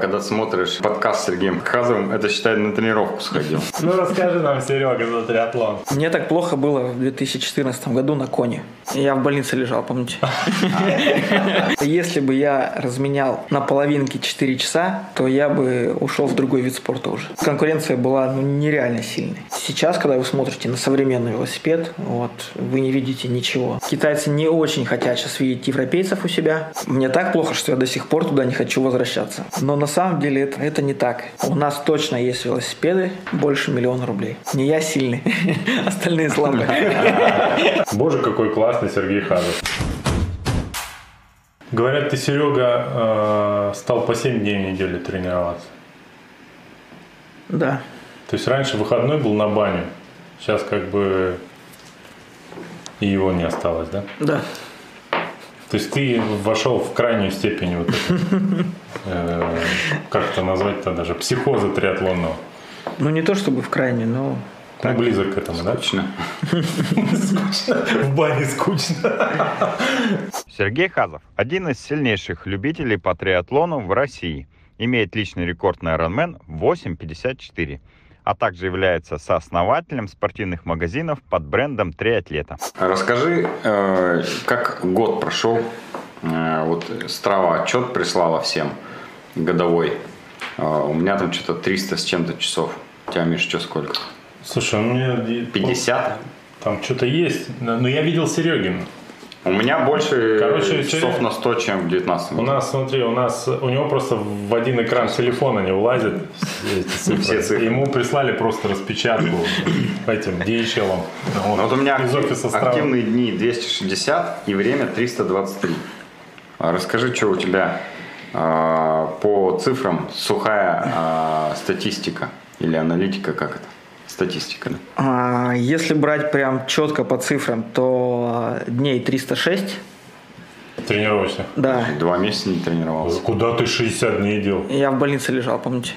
Когда смотришь подкаст с Сергеем Хазовым, это считай на тренировку сходил. Ну расскажи нам, Серега, за триатлон. Мне так плохо было в 2014 году на коне. Я в больнице лежал, помните? Если бы я разменял на половинке 4 часа, то я бы ушел в другой вид спорта уже. Конкуренция была ну, нереально сильной. Сейчас, когда вы смотрите на современный велосипед, вот, вы не видите ничего. Китайцы не очень хотят сейчас видеть европейцев у себя. Мне так плохо, что я до сих пор туда не хочу возвращаться. Но на самом деле это, это не так. У нас точно есть велосипеды больше миллиона рублей. Не я сильный, остальные слабые. Боже, какой классный Сергей Хазов. Говорят, ты, Серега, э, стал по 7 дней в неделю тренироваться. Да. То есть раньше выходной был на баню, сейчас как бы и его не осталось, да? Да. То есть ты вошел в крайнюю степень вот это, э, как это назвать-то даже, психоза триатлонного. Ну, не то чтобы в крайне, но Ну, близок к этому, да? Скучно. В бане скучно. Сергей Хазов – один из сильнейших любителей по триатлону в России. Имеет личный рекорд на Ironman 8.54, а также является сооснователем спортивных магазинов под брендом «Триатлета». Расскажи, э, как год прошел. Э, Вот Страва отчет прислала всем годовой. Э, У меня там что-то 300 с чем-то часов. У тебя, Миш, что сколько? Слушай, у меня... 50? Там что-то есть, но я видел Серегин. У меня больше Короче, часов на 100, чем в 19 У нас, смотри, у нас у него просто в один экран телефона не влазит. Все цифры. Ему прислали просто распечатку этим DHL. Ну, Вот у меня из офиса активные дни 260 и время 323. А Расскажи, что у тебя а, по цифрам сухая а, статистика или аналитика, как это? Статистика, да? если брать прям четко по цифрам, то дней 306. Тренировочных. Да. Два месяца не тренировался. Куда ты 60 дней дел? Я в больнице лежал, помните?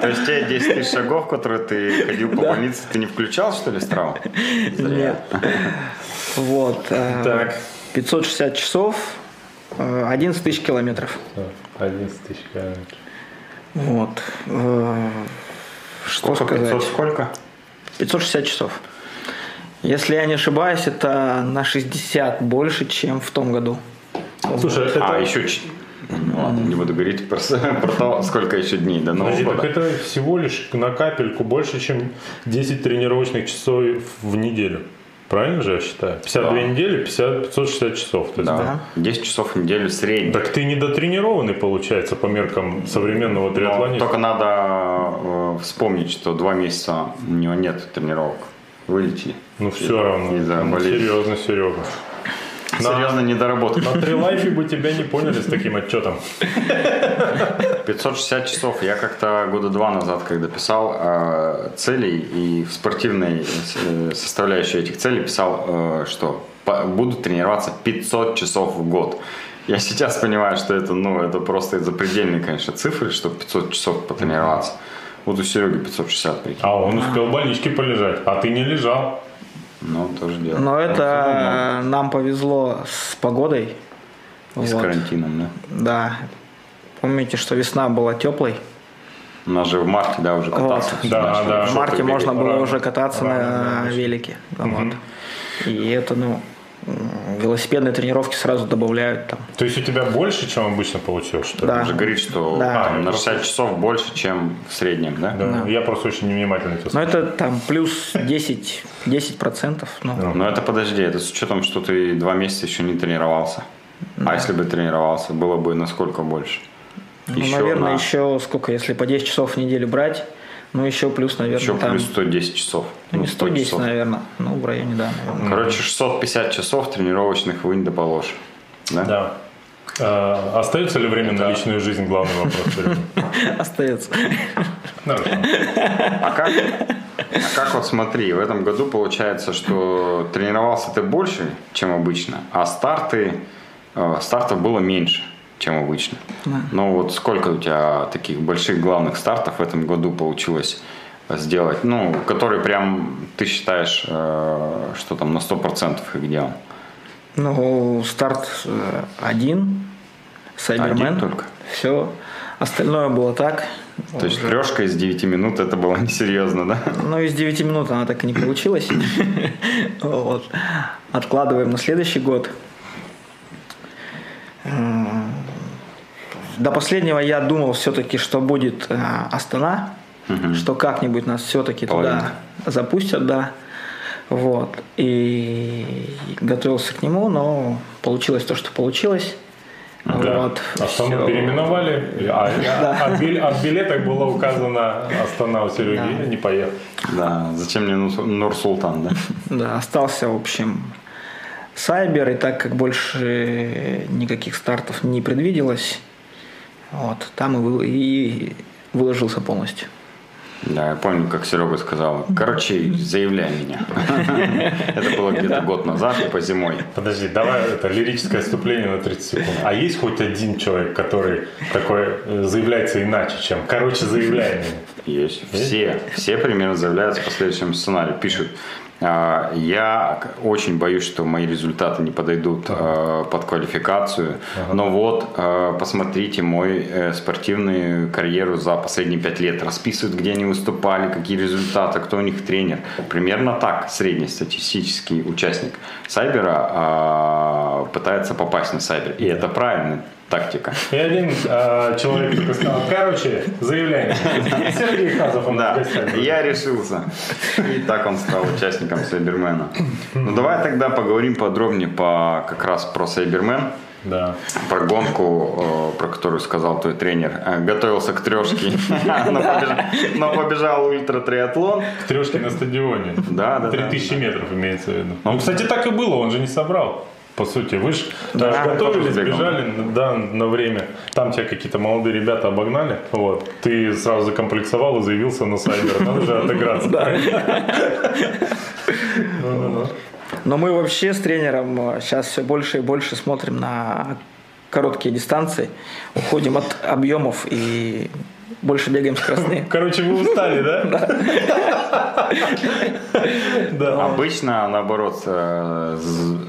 То есть те 10 тысяч шагов, которые ты ходил по больнице, ты не включал, что ли, страву? Нет. Вот. э, Так. 560 часов, э, 11 тысяч километров. 11 тысяч километров. Вот. Э, Что Сколько? сказать? 500 сколько? 560 часов. Если я не ошибаюсь, это на 60 больше, чем в том году. Слушай, это... А, еще... Ну, ладно, не буду говорить про, про то, сколько еще дней до Нового Подожди, так года. это всего лишь на капельку больше, чем 10 тренировочных часов в неделю. Правильно же я считаю? 52 Да. недели, 50, 560 часов. То есть, Да. 10 часов в неделю средний. Так ты недотренированный, получается, по меркам современного Но триатлониста. только надо э, вспомнить, что два месяца у него нет тренировок. Вылетели. Ну все равно. Из-за Ну, серьезно, Серега. Серьезно, недоработка. На трилайфе бы тебя не поняли с таким отчетом. 560 часов. Я как-то года два назад, когда писал э, целей и в спортивной э, составляющей этих целей писал, э, что по- буду тренироваться 500 часов в год. Я сейчас понимаю, что это, ну, это просто запредельные, конечно, цифры, чтобы 500 часов потренироваться. Вот у Сереги 560, прикинь. А он успел в больничке полежать, а ты не лежал. Ну, тоже дело. Но это нам повезло с погодой. И с Вот. карантином, да? Да. Помните, что весна была теплой? У нас же в марте, да, уже кататься. Вот. Да, да. В марте бегать. можно было рано. уже кататься Рано, на да, велике. Вот. И это, ну, велосипедные тренировки сразу добавляют там. То есть у тебя больше, чем обычно получилось? Да. Он же говорит, что Да. там на 60 часов больше, чем в среднем, да? Да. Я просто очень невнимательно Но слушаю. это там плюс 10, 10 процентов. Ну, Но это подожди, это с учетом, что ты два месяца еще не тренировался. А если бы тренировался, было бы насколько больше? ну, наверное, на- еще сколько, если по 10 часов в неделю брать, ну, еще плюс, наверное, еще там... плюс 110 часов. ну, не 100 110, часов. наверное. Ну, в районе, да, наверное. Короче, 650 часов тренировочных вынь да положь. Да? Да. А, остается ли время на личную жизнь? Главный вопрос. Остается. А как, а как вот смотри, в этом году получается, что тренировался ты больше, чем обычно, а старты, э, стартов было меньше, чем обычно. Ну вот сколько у тебя таких больших главных стартов в этом году получилось сделать, ну, которые прям ты считаешь, э, что там на 100% их делал? Ну, старт э, один, Сайбермен. Один только? Все. Остальное было так. То есть трешка из 9 минут это было несерьезно, да? Ну, из 9 минут она так и не получилась. Вот. Откладываем на следующий год. До последнего я думал все-таки, что будет э, Астана, что как-нибудь нас все-таки туда запустят, да. Вот. И готовился к нему, но получилось то, что получилось. Да. Вот. Астану Всё. переименовали, а, а- от, бил- от билетах было указано Астана у Сереги, Да. не поехал. Да, зачем мне Нур- Нур-Султан, да? Да, остался, в общем, Сайбер, и так как больше никаких стартов не предвиделось, вот, там и, и выложился полностью. Да, я помню, как Серега сказал. Короче, заявляй меня. Это было где-то год назад, типа зимой. Подожди, давай это лирическое отступление на 30 секунд. А есть хоть один человек, который такой э, заявляется иначе, чем короче заявляй мне? Есть. Все, все примерно заявляются по следующему сценарию. Пишут, «А, я к- очень боюсь, что мои результаты не подойдут э, под квалификацию, но вот, э, посмотрите мой э, спортивную карьеру за последние пять лет. Расписывают, где они выступали, какие результаты, кто у них тренер. Примерно так среднестатистический участник Сайбера а, пытается попасть на Сайбер. И это правильная тактика. И один э, человек только сказал, короче, заявляй мне. Сергей Хазов в Да, я решился. И так он стал участником Сайбермена. Ну давай тогда поговорим подробнее по как раз про Сайбермен. Да. Про гонку, э, про которую сказал твой тренер. Э, Готовился к трешке, но побежал- ультратриатлон. К трешке на стадионе. Да, да. 3000 метров имеется в виду. Ну, кстати, так и было, он же не собрал. По сути, вы же Да, готовились, бежали да, на время. Там тебя какие-то молодые ребята обогнали. Вот. Ты сразу закомплексовал и заявился на сайбер. Надо же отыграться. Но мы вообще с тренером сейчас все больше и больше смотрим на короткие дистанции, уходим от объемов и больше бегаем скоростные. Короче, вы устали, да? Да. Обычно, наоборот, э,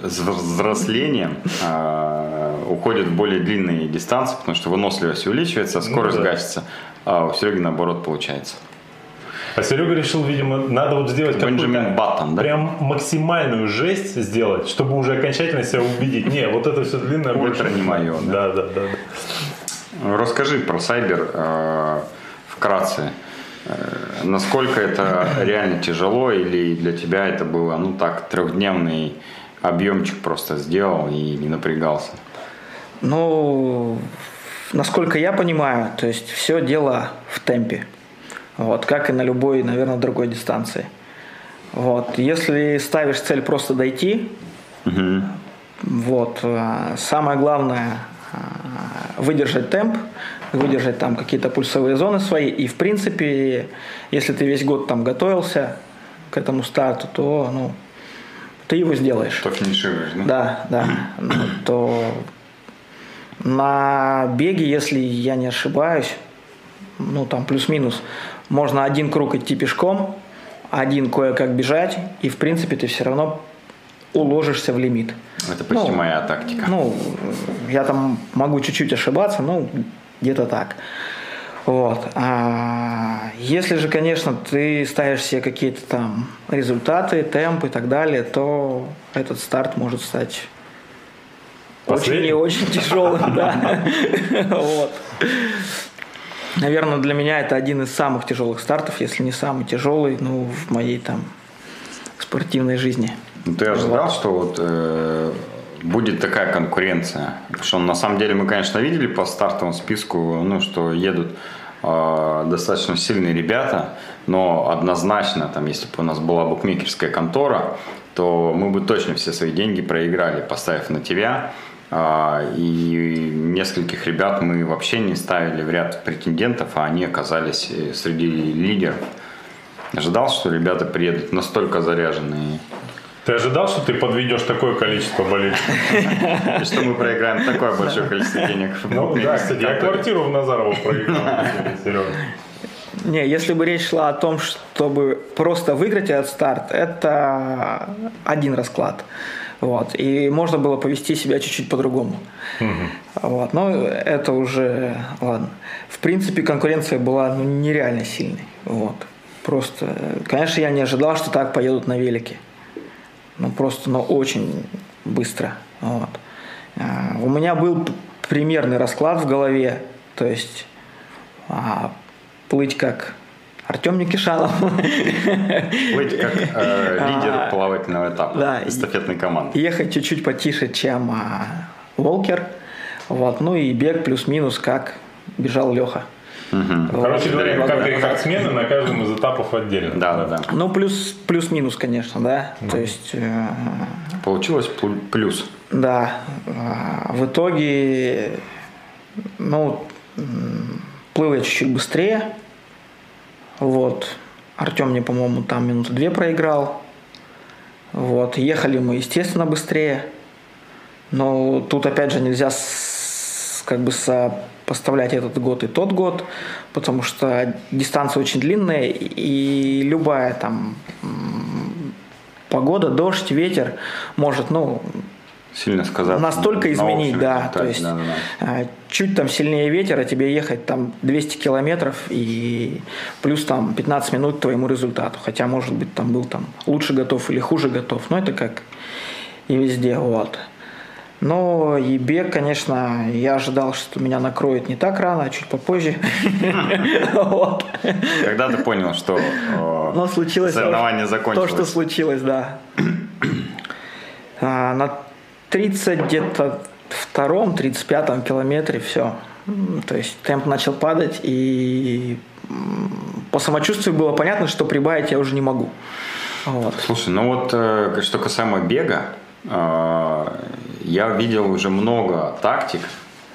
с взрослением э, уходят в более длинные дистанции, потому что выносливость увеличивается, скорость да. гасится. А у Сереги, наоборот, получается. А Серега решил, видимо, надо вот сделать Бенджамин какую-то Баттон, да? прям максимальную жесть сделать, чтобы уже окончательно себя убедить. Не, вот это все длинное Ультра больше не мое, Да, да, да. да. Расскажи про Сайбер э, вкратце. Э, насколько это реально тяжело или для тебя это было, ну так, трехдневный объемчик просто сделал и не напрягался? Ну, насколько я понимаю, то есть все дело в темпе. Вот, как и на любой, наверное, другой дистанции. Вот, если ставишь цель просто дойти, вот, а, самое главное выдержать темп, выдержать там какие-то пульсовые зоны свои. И в принципе, если ты весь год там готовился к этому старту, то ну, ты его сделаешь. То финишируешь, да? Да, да. Ну, То на беге, если я не ошибаюсь, ну там плюс-минус, можно один круг идти пешком, один кое-как бежать, и в принципе ты все равно уложишься в лимит. Это почти Ну, моя тактика. Ну, я там могу чуть-чуть ошибаться, ну, где-то так. Вот. А если же, конечно, ты ставишь себе какие-то там результаты, темп и так далее, то этот старт может стать очень и очень тяжелым, да. Вот. Наверное, для меня это один из самых тяжелых стартов, если не самый тяжелый, ну, в моей там спортивной жизни. Ну, ты ожидал, что вот э, будет такая конкуренция? Потому что на самом деле мы, конечно, видели по стартовому списку, ну, что едут э, достаточно сильные ребята, но однозначно, там, если бы у нас была букмекерская контора, то мы бы точно все свои деньги проиграли, поставив на тебя. А, И нескольких ребят мы вообще не ставили в ряд претендентов, а они оказались э, среди лидеров. Ожидал, что ребята приедут настолько заряженные Ты ожидал, что ты подведешь такое количество болельщиков? И что мы проиграем такое большое количество денег. Ну да, кстати, я квартиру в Назарово проиграл, Серега. Не, если бы речь шла о том, чтобы просто выиграть этот старт, это один расклад. Вот. И можно было повести себя чуть-чуть по-другому. Вот. Но это уже, ладно. В принципе, конкуренция была ну, нереально сильной. Вот. Просто, конечно, я не ожидал, что так поедут на велике. Ну, просто, но ну, очень быстро. Вот. А, у меня был примерный расклад в голове, то есть а, плыть как Артем Никишанов. Плыть как э, лидер а, плавательного этапа да, эстафетной команды. Ехать чуть-чуть потише, чем а, Волкер. Вот. Ну и бег плюс-минус, как бежал Леха. Угу. Короче говоря, как рекордсмены на каждом из этапов отдельно. Да, да, да. Ну, плюс, плюс-минус, конечно, да. Mm. То есть... Э, Получилось плюс. Да. Э, в итоге, ну, плыл я чуть-чуть быстрее. Вот. Артем мне, по-моему, там минуты две проиграл. Вот. Ехали мы, естественно, быстрее. Но тут, опять же, нельзя с, как бы со поставлять этот год и тот год, потому что дистанция очень длинная, и любая там погода, дождь, ветер может, ну, сильно сказать. Настолько изменить, да. То есть да, да, да. чуть там сильнее ветер, а тебе ехать там 200 километров и плюс там 15 минут к твоему результату. Хотя, может быть, там был там лучше готов или хуже готов. Но это как и везде. Вот. Но и бег, конечно, я ожидал, что меня накроет не так рано, а чуть попозже. Когда ты понял, что случилось соревнование закончилось? То, что случилось, да. А, на 30 где-то втором, 35 километре все. То есть темп начал падать, и по самочувствию было понятно, что прибавить я уже не могу. Вот. Слушай, ну вот э, что касаемо бега, я видел уже много тактик,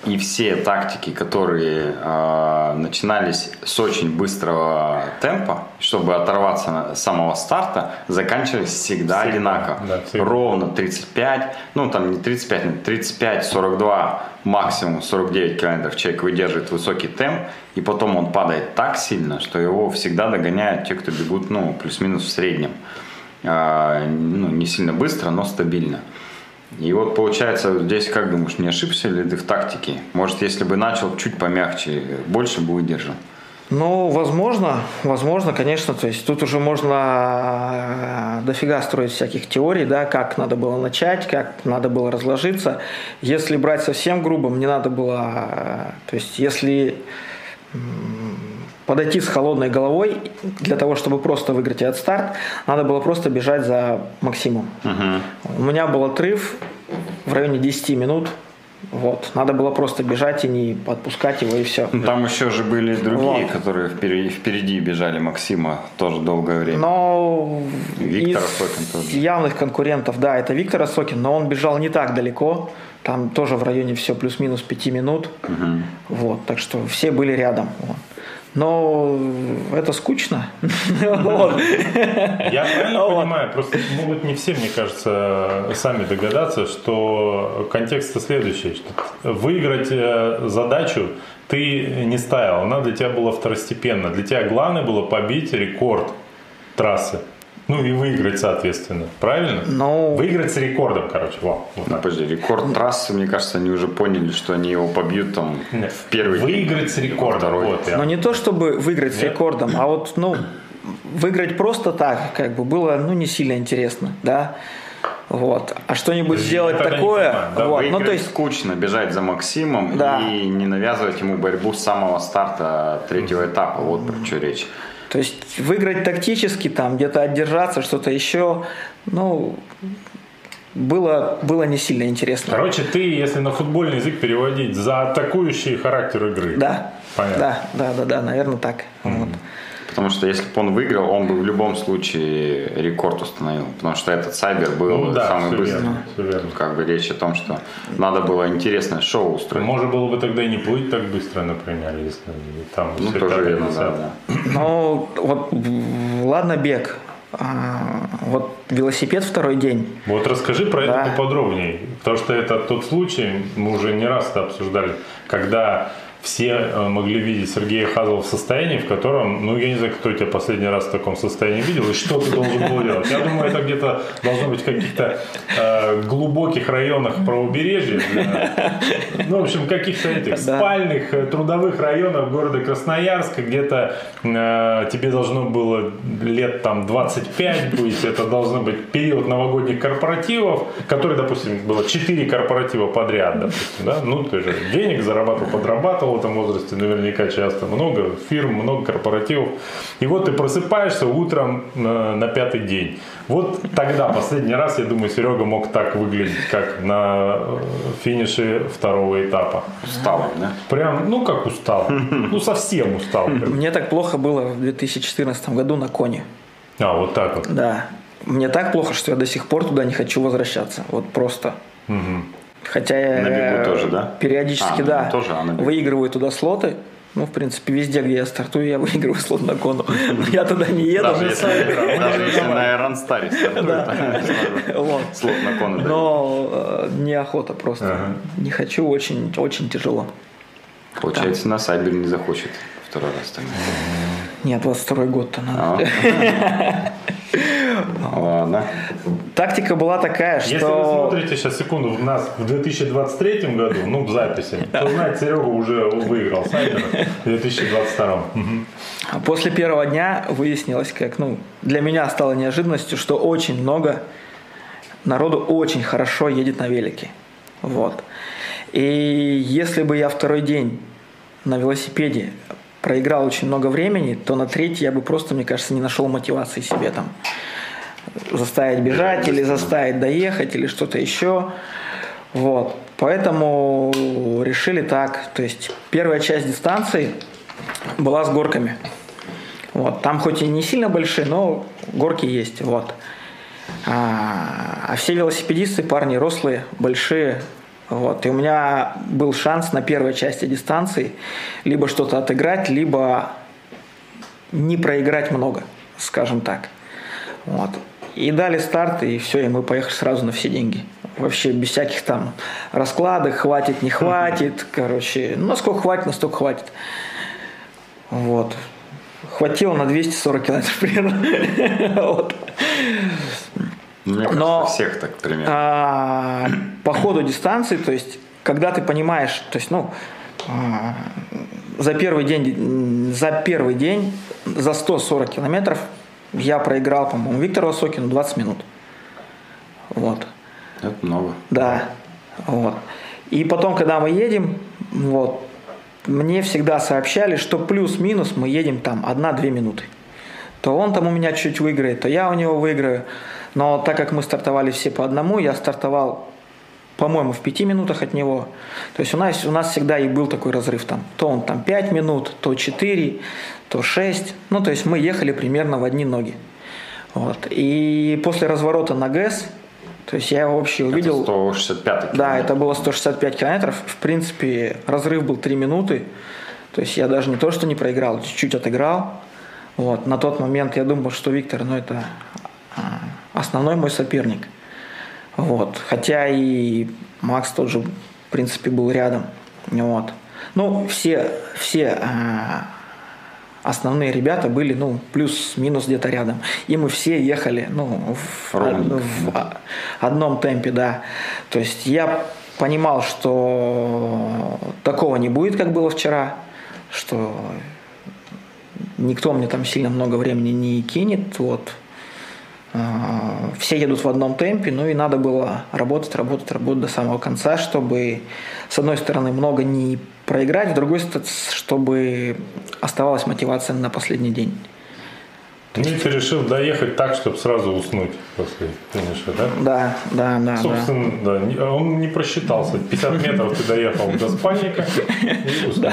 и все тактики, которые э, начинались с очень быстрого темпа, чтобы оторваться с самого старта, заканчивались всегда, всегда одинаково. Да, всегда. Ровно 35, ну там не 35, 35, 42, максимум 49 километров человек выдерживает высокий темп, и потом он падает так сильно, что его всегда догоняют те, кто бегут, ну, плюс-минус в среднем. Э, ну, не сильно быстро, но стабильно. И вот получается, здесь как думаешь, не ошибся ли ты в тактике? Может, если бы начал чуть помягче, больше бы выдержал? Ну, возможно, возможно, конечно. То есть тут уже можно э, дофига строить всяких теорий, да, как надо было начать, как надо было разложиться. Если брать совсем грубо, мне надо было, э, то есть если подойти с холодной головой для того, чтобы просто выиграть этот старт, надо было просто бежать за Максимом. Угу. У меня был отрыв в районе 10 минут. Вот. Надо было просто бежать и не подпускать его, и все. Ну, там еще же были другие, вот. которые впереди, впереди бежали Максима тоже долгое время. Но Виктор Сокин тоже. явных конкурентов, да, это Виктор Сокин, но он бежал не так далеко. Там тоже в районе все плюс-минус 5 минут. Угу. Вот, так что все были рядом. Вот но это скучно. Я правильно понимаю, просто могут не все, мне кажется, сами догадаться, что контекст следующий. Что выиграть э, задачу ты не ставил, она для тебя была второстепенна. Для тебя главное было побить рекорд трассы. Ну и выиграть, соответственно. Правильно? Ну, выиграть с рекордом, короче. Вау, вот ну, подожди, рекорд трассы, мне кажется, они уже поняли, что они его побьют там Нет. в первый Выиграть с рекордом. Вот, я. Но не то, чтобы выиграть Нет? с рекордом, а вот, ну, выиграть просто так, как бы было, ну, не сильно интересно, да. Вот. А что-нибудь сделать такое, да, вот. ну то есть скучно бежать за Максимом да. и не навязывать ему борьбу с самого старта третьего этапа. Вот про что речь. То есть выиграть тактически, там где-то отдержаться, что-то еще, ну, было, было не сильно интересно. Короче, ты, если на футбольный язык переводить, за атакующий характер игры. Да. Понятно. Да, да, да, да, наверное, так. Mm-hmm. Вот. Потому что если бы он выиграл, он бы в любом случае рекорд установил. Потому что этот Сайбер был ну, да, самый быстрый. Верно, верно. Как бы речь о том, что надо было интересное шоу устроить. Можно было бы тогда и не плыть так быстро, например, если там Ну, тоже верно, да, да. Ну, вот, ладно, бег. А, вот велосипед второй день. Вот расскажи про да. это поподробнее. Потому что это тот случай, мы уже не раз это обсуждали, когда все э, могли видеть Сергея Хазова в состоянии, в котором, ну, я не знаю, кто тебя последний раз в таком состоянии видел, и что ты должен был делать. Я думаю, это где-то должно быть в каких-то э, глубоких районах правобережья, да. ну, в общем, каких-то этих спальных, э, трудовых районах города Красноярска, где-то э, тебе должно было лет там 25 быть, это должно быть период новогодних корпоративов, который, допустим, было 4 корпоратива подряд, допустим, да, ну, ты же денег зарабатывал, подрабатывал, в этом возрасте наверняка часто много фирм, много корпоративов. И вот ты просыпаешься утром на, на пятый день. Вот тогда, последний раз, я думаю, Серега мог так выглядеть, как на э, финише второго этапа. Устал, да? Прям, ну как устал. Ну совсем устал. Мне так плохо было в 2014 году на коне. А, вот так вот. Да. Мне так плохо, что я до сих пор туда не хочу возвращаться. Вот просто. Угу. Хотя я на бегу тоже, да? периодически, а, да, ну, тоже, а выигрываю туда слоты. Ну, в принципе, везде, где я стартую, я выигрываю слот на кону. Я туда не еду. Даже если, даже если на Аэронстаре Вот. слот на кону. Но э, неохота просто. Не хочу, очень, очень тяжело. Получается, на Сайбер не захочет второй раз тогда. Нет, 22 год-то надо. Ладно. Тактика была такая, что... Если вы смотрите сейчас, секунду, в нас в 2023 году, ну, в записи, то, знаете, Серега уже выиграл Сайбер в 2022. После первого дня выяснилось, как, ну, для меня стало неожиданностью, что очень много народу очень хорошо едет на велике. Вот. И если бы я второй день на велосипеде проиграл очень много времени, то на третий я бы просто, мне кажется, не нашел мотивации себе там заставить бежать или заставить доехать или что-то еще. Вот. Поэтому решили так. То есть первая часть дистанции была с горками. Вот. Там хоть и не сильно большие, но горки есть. Вот. А, а все велосипедисты, парни рослые, большие, вот. И у меня был шанс на первой части дистанции либо что-то отыграть, либо не проиграть много, скажем так. Вот. И дали старт, и все, и мы поехали сразу на все деньги. Вообще без всяких там раскладок, хватит, не хватит. Короче, ну, насколько хватит, настолько хватит. Вот. Хватило на 240 километров примерно. вот. Мне кажется, Но, всех так примерно. А, по ходу дистанции, то есть, когда ты понимаешь, то есть, ну, а, за первый день, за первый день, за 140 километров я проиграл, по-моему, Виктору Осокину 20 минут. Вот. Это много. Да. Вот. И потом, когда мы едем, вот, мне всегда сообщали, что плюс-минус мы едем там 1-2 минуты. То он там у меня чуть выиграет, то я у него выиграю. Но так как мы стартовали все по одному, я стартовал, по-моему, в пяти минутах от него. То есть у нас, у нас всегда и был такой разрыв там. То он там 5 минут, то 4, то 6. Ну, то есть мы ехали примерно в одни ноги. Вот. И после разворота на ГЭС, то есть я его вообще увидел... Это 165 километр. Да, это было 165 километров. В принципе, разрыв был 3 минуты. То есть я даже не то, что не проиграл, чуть-чуть отыграл. Вот. На тот момент я думал, что Виктор, ну это а, основной мой соперник. Вот. Хотя и Макс тот же, в принципе, был рядом. Вот. Ну, все, все э, основные ребята были, ну, плюс-минус где-то рядом. И мы все ехали, ну, в, в одном темпе, да. То есть я понимал, что такого не будет, как было вчера, что никто мне там сильно много времени не кинет, вот. А, все едут в одном темпе, ну и надо было работать, работать, работать до самого конца, чтобы с одной стороны много не проиграть, с другой стороны, чтобы оставалась мотивация на последний день. Ну ты решил доехать так, чтобы сразу уснуть после финиша, да? Да, да, да. Собственно, да. да. Он не просчитался. 50 метров ты доехал до спальника и уснул.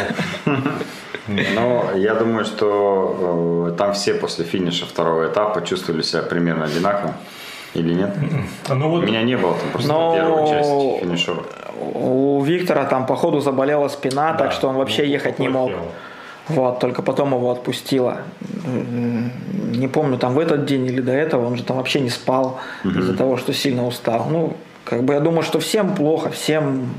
Но я думаю, что э, там все после финиша второго этапа чувствовали себя примерно одинаково. Или нет? Ну, вот... Меня не было там просто Но... первой части финишера. У Виктора там по ходу заболела спина, да, так что он вообще ехать не мог. Вот, только потом его отпустило. Не помню, там в этот день или до этого, он же там вообще не спал угу. из-за того, что сильно устал. Ну, как бы я думаю, что всем плохо, всем,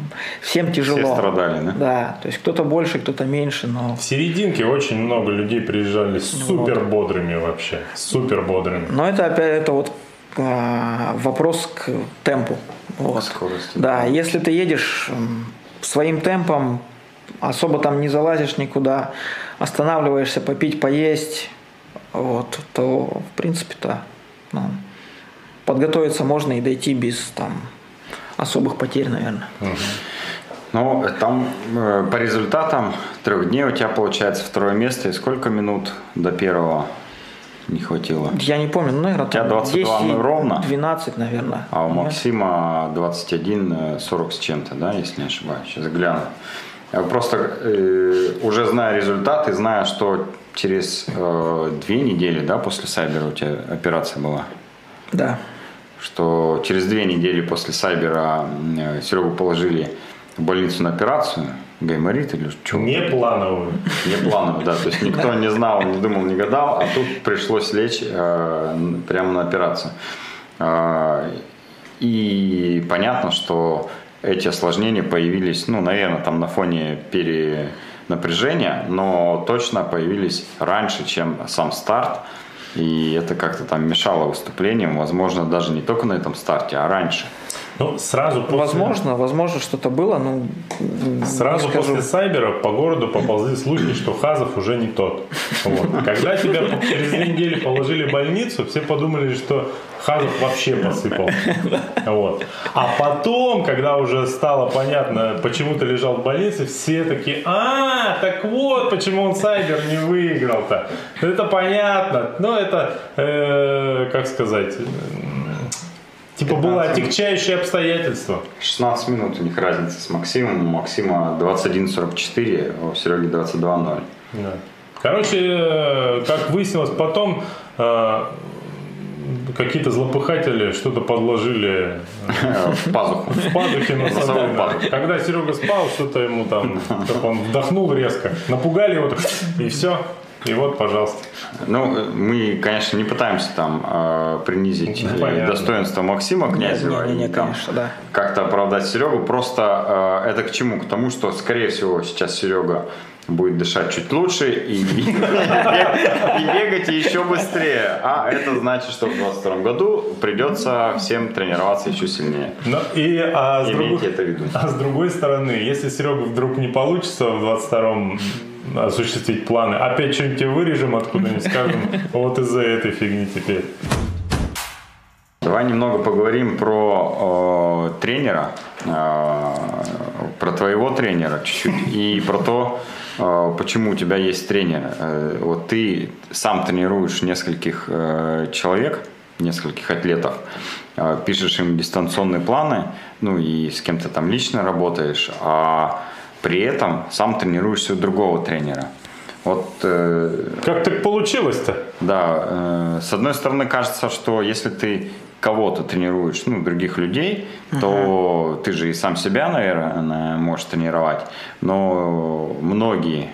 всем тяжело. Все страдали, да? Да, то есть кто-то больше, кто-то меньше, но... В серединке очень много людей приезжали супер бодрыми вообще, супер бодрыми. Но это опять это вот а, вопрос к темпу. Вот. Скорости. Да, если ты едешь своим темпом, особо там не залазишь никуда, останавливаешься попить, поесть, вот, то в принципе-то ну, подготовиться можно и дойти без там особых потерь, наверное. Ну, там э, по результатам трех дней у тебя получается второе место. И сколько минут до первого не хватило? Я не помню, ну, наверное, тебя там 22 10, ровно? 12, наверное. А у? Максима 21, 40 с чем-то, да, если не ошибаюсь. Сейчас гляну. Просто э, уже зная результаты, зная, что через э, две недели, да, после Сайбера у тебя операция была, Да. что через две недели после Сайбера э, Серегу положили в больницу на операцию, гайморит или что? Не плановую. Не планово, да. То есть никто не знал, не думал, не гадал, а тут пришлось лечь э, прямо на операцию. Э, и понятно, что эти осложнения появились, ну, наверное, там на фоне перенапряжения, но точно появились раньше, чем сам старт. И это как-то там мешало выступлениям, возможно, даже не только на этом старте, а раньше. Ну, сразу после... Возможно, возможно, что-то было, м, Сразу после Сайбера по городу поползли слухи, что Хазов уже не тот. Вот. Когда тебя через две недели положили в больницу, все подумали, что Хазов вообще посыпал. Вот. А потом, когда уже стало понятно, почему ты лежал в больнице, все такие, а, так вот, почему он Сайбер не выиграл-то. Это понятно. Ну, это, э, как сказать, типа было 15. отягчающее обстоятельство. 16 минут у них разница с Максимом. У Максима 21.44, а у Сереги 22.0. Да. Короче, э, как выяснилось потом, э, какие-то злопыхатели что-то подложили Э, В пазуху. в пазухе на да. пазуху. Когда Серега спал, что-то ему там, как он вдохнул резко, напугали его, и все. И вот, пожалуйста. Ну, мы, конечно, не пытаемся там э, принизить Ну, э, понятно. достоинство Максима Князева не, не, и там конечно, да. как-то оправдать Серегу. Просто э, это к чему? К тому, что, скорее всего, сейчас Серега будет дышать чуть лучше и, и бегать еще быстрее. А это значит, что в 2022 году придется всем тренироваться еще сильнее. Но и, а, с Имейте другой, это в виду. а с другой стороны, если Серега вдруг не получится в 22-м осуществить планы, опять что-нибудь тебе вырежем откуда-нибудь, скажем, вот из-за этой фигни теперь. Давай немного поговорим про э, тренера, э, про твоего тренера чуть-чуть и про то, э, почему у тебя есть тренер. Э, вот ты сам тренируешь нескольких э, человек, нескольких атлетов, э, пишешь им дистанционные планы, ну и с кем-то там лично работаешь, а при этом сам тренируешься у другого тренера. Вот э, Как так получилось-то? да, э, с одной стороны кажется, что если ты кого-то тренируешь, ну, других людей, то ты же и сам себя, наверное, можешь тренировать. Но многие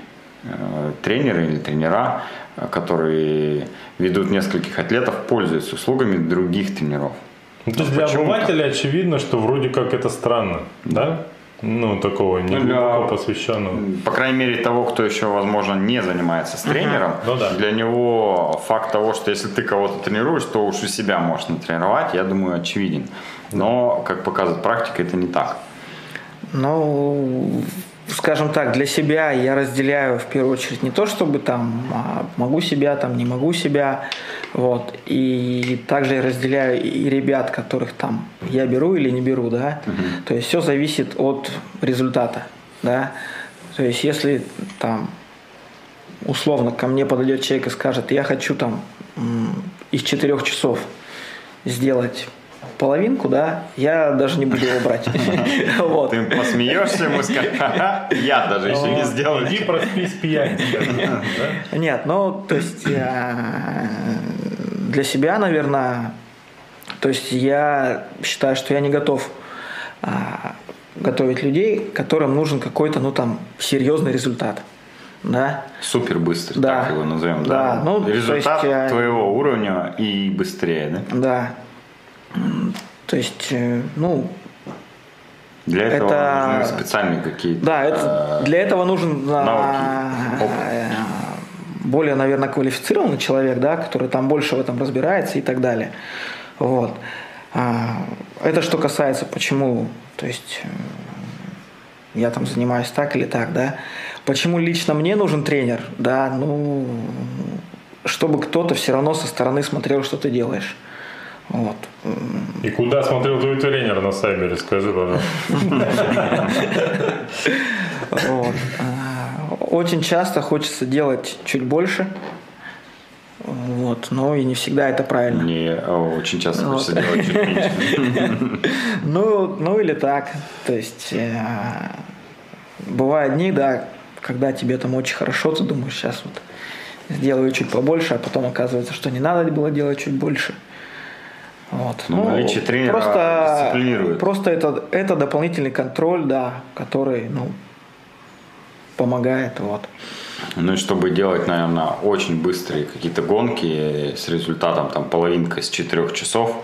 э, тренеры или тренера, которые ведут нескольких атлетов, пользуются услугами других тренеров. Ну, то есть для Почему обывателя очевидно, что вроде как это странно, да? Ну, такого не Ну, для- посвященного. По крайней мере, того, кто еще, возможно, не занимается с тренером, Ну да. для него факт того, что если ты кого-то тренируешь, то уж у себя можешь натренировать, я думаю, очевиден. Но, как показывает практика, это не так. Ну, скажем так, для себя я разделяю в первую очередь не то, чтобы там а, могу себя, там не могу себя, вот. И также я разделяю и ребят, которых там я беру или не беру, да. То есть все зависит от результата, да. То есть если там условно ко мне подойдет человек и скажет, я хочу там из четырех часов сделать половинку, да, я даже не буду его брать. Вот. Ты посмеешься, ему скажешь, «Ха-ха, я даже еще не сделал. Иди проспись пьянь. да? Нет, ну, то есть я для себя, наверное, то есть я считаю, что я не готов а, готовить людей, которым нужен какой-то, ну, там, серьезный результат. Да? Супер быстрый, Да. так его назовем. Да, Да. ну, Результат есть, э, твоего уровня и быстрее, да? Да. То есть, э, ну, Для этого Это- нужны специальные какие-то Да, это, э, для этого нужен а, навыки, опыт. э, более, наверное, квалифицированный человек, да, который там больше в этом разбирается и так далее. Вот. А, Это что касается, почему, то есть э, я там занимаюсь так или так, да. Почему лично мне нужен тренер, да, ну, чтобы кто-то все равно со стороны смотрел, что ты делаешь. Вот. И куда смотрел твой тренер на Сайбере, скажи, пожалуйста. А, Очень часто хочется делать чуть больше, вот, но и не всегда это правильно. Мне э, очень часто Вот. хочется делать чуть меньше. Ну, ну или так. То есть э, бывают дни, да, когда тебе там очень хорошо, ты думаешь, сейчас вот сделаю чуть побольше, а потом оказывается, что не надо было делать чуть больше. Вот. Ну, наличие тренера дисциплинирует. Просто это, это дополнительный контроль, да, который, ну, помогает, вот. Ну и чтобы делать, наверное, очень быстрые какие-то гонки с результатом там половинка с 4 часов,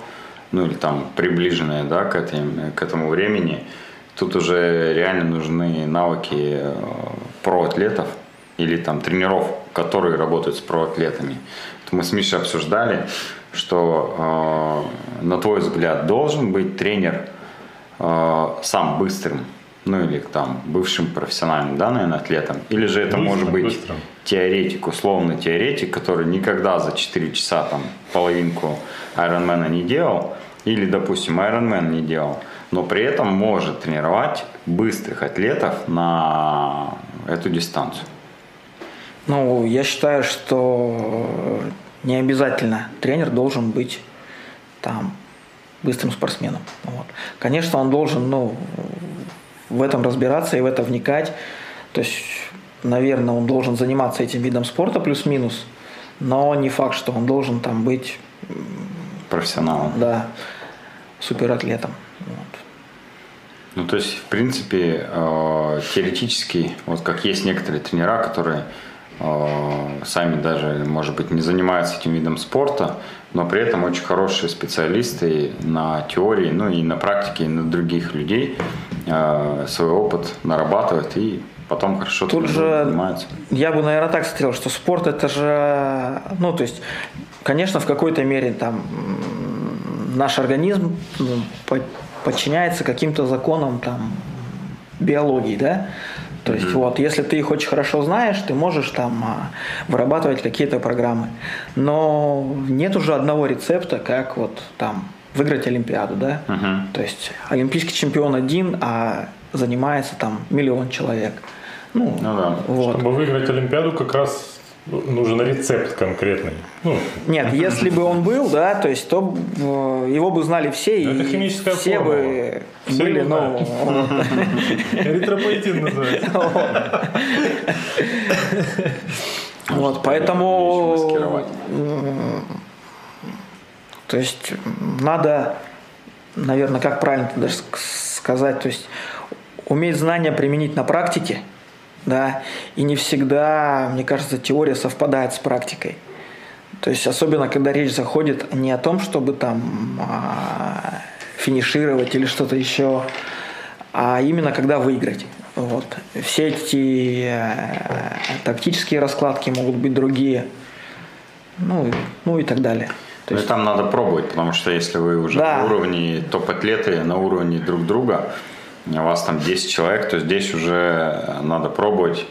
ну или там приближенная, да, к, этим, к этому времени, тут уже реально нужны навыки э, проатлетов или там тренеров, которые работают с проатлетами. Вот мы с Мишей обсуждали, что э, на твой взгляд должен быть тренер э, сам быстрым, ну или там бывшим профессиональным, да, наверное, атлетом, или же это Быстрым, может быть быстрым. теоретик, условно теоретик, который никогда за 4 часа там половинку Ironman не делал, или, допустим, Ironman не делал, но при этом может тренировать быстрых атлетов на эту дистанцию. Ну, я считаю, что не обязательно тренер должен быть там быстрым спортсменом. Вот. Конечно, он должен, ну, в этом разбираться и в это вникать. То есть, наверное, он должен заниматься этим видом спорта плюс-минус, но не факт, что он должен там быть, Профессионалом. да, суператлетом. Вот. Ну, то есть, в принципе, э, теоретически, вот как есть некоторые тренера, которые сами даже, может быть, не занимаются этим видом спорта, но при этом очень хорошие специалисты на теории, ну и на практике, и на других людей э, свой опыт нарабатывают и потом хорошо Тут же занимаются. я бы, наверное, так сказал, что спорт это же, ну, то есть, конечно, в какой-то мере там наш организм по- подчиняется каким-то законам там биологии, да. То есть вот, если ты их очень хорошо знаешь, ты можешь там а, вырабатывать какие-то программы. Но нет уже одного рецепта, как вот там выиграть Олимпиаду, да. Мгм. То есть олимпийский чемпион один, а занимается там миллион человек. Ну, Ну да. вот. Чтобы выиграть Олимпиаду, как раз нужен рецепт конкретный. Ну, Нет, если бы он был, да, то есть то э, его бы знали все, Ну, и это химическая все формула. бы Все были, его ну, эритропоэтин называется. вот, поэтому, то есть надо, наверное, как правильно даже ск- сказать, то есть уметь знания применить на практике, да, и не всегда, мне кажется, теория совпадает с практикой. То есть особенно, когда речь заходит не о том, чтобы там а, финишировать или что-то еще, а именно когда выиграть. Вот. Все эти э, тактические раскладки могут быть другие, ну, ну и так далее. То Ну есть, там надо пробовать, потому что если вы уже Да. на уровне топ-атлеты, на уровне друг друга, у вас там 10 человек, то здесь уже надо пробовать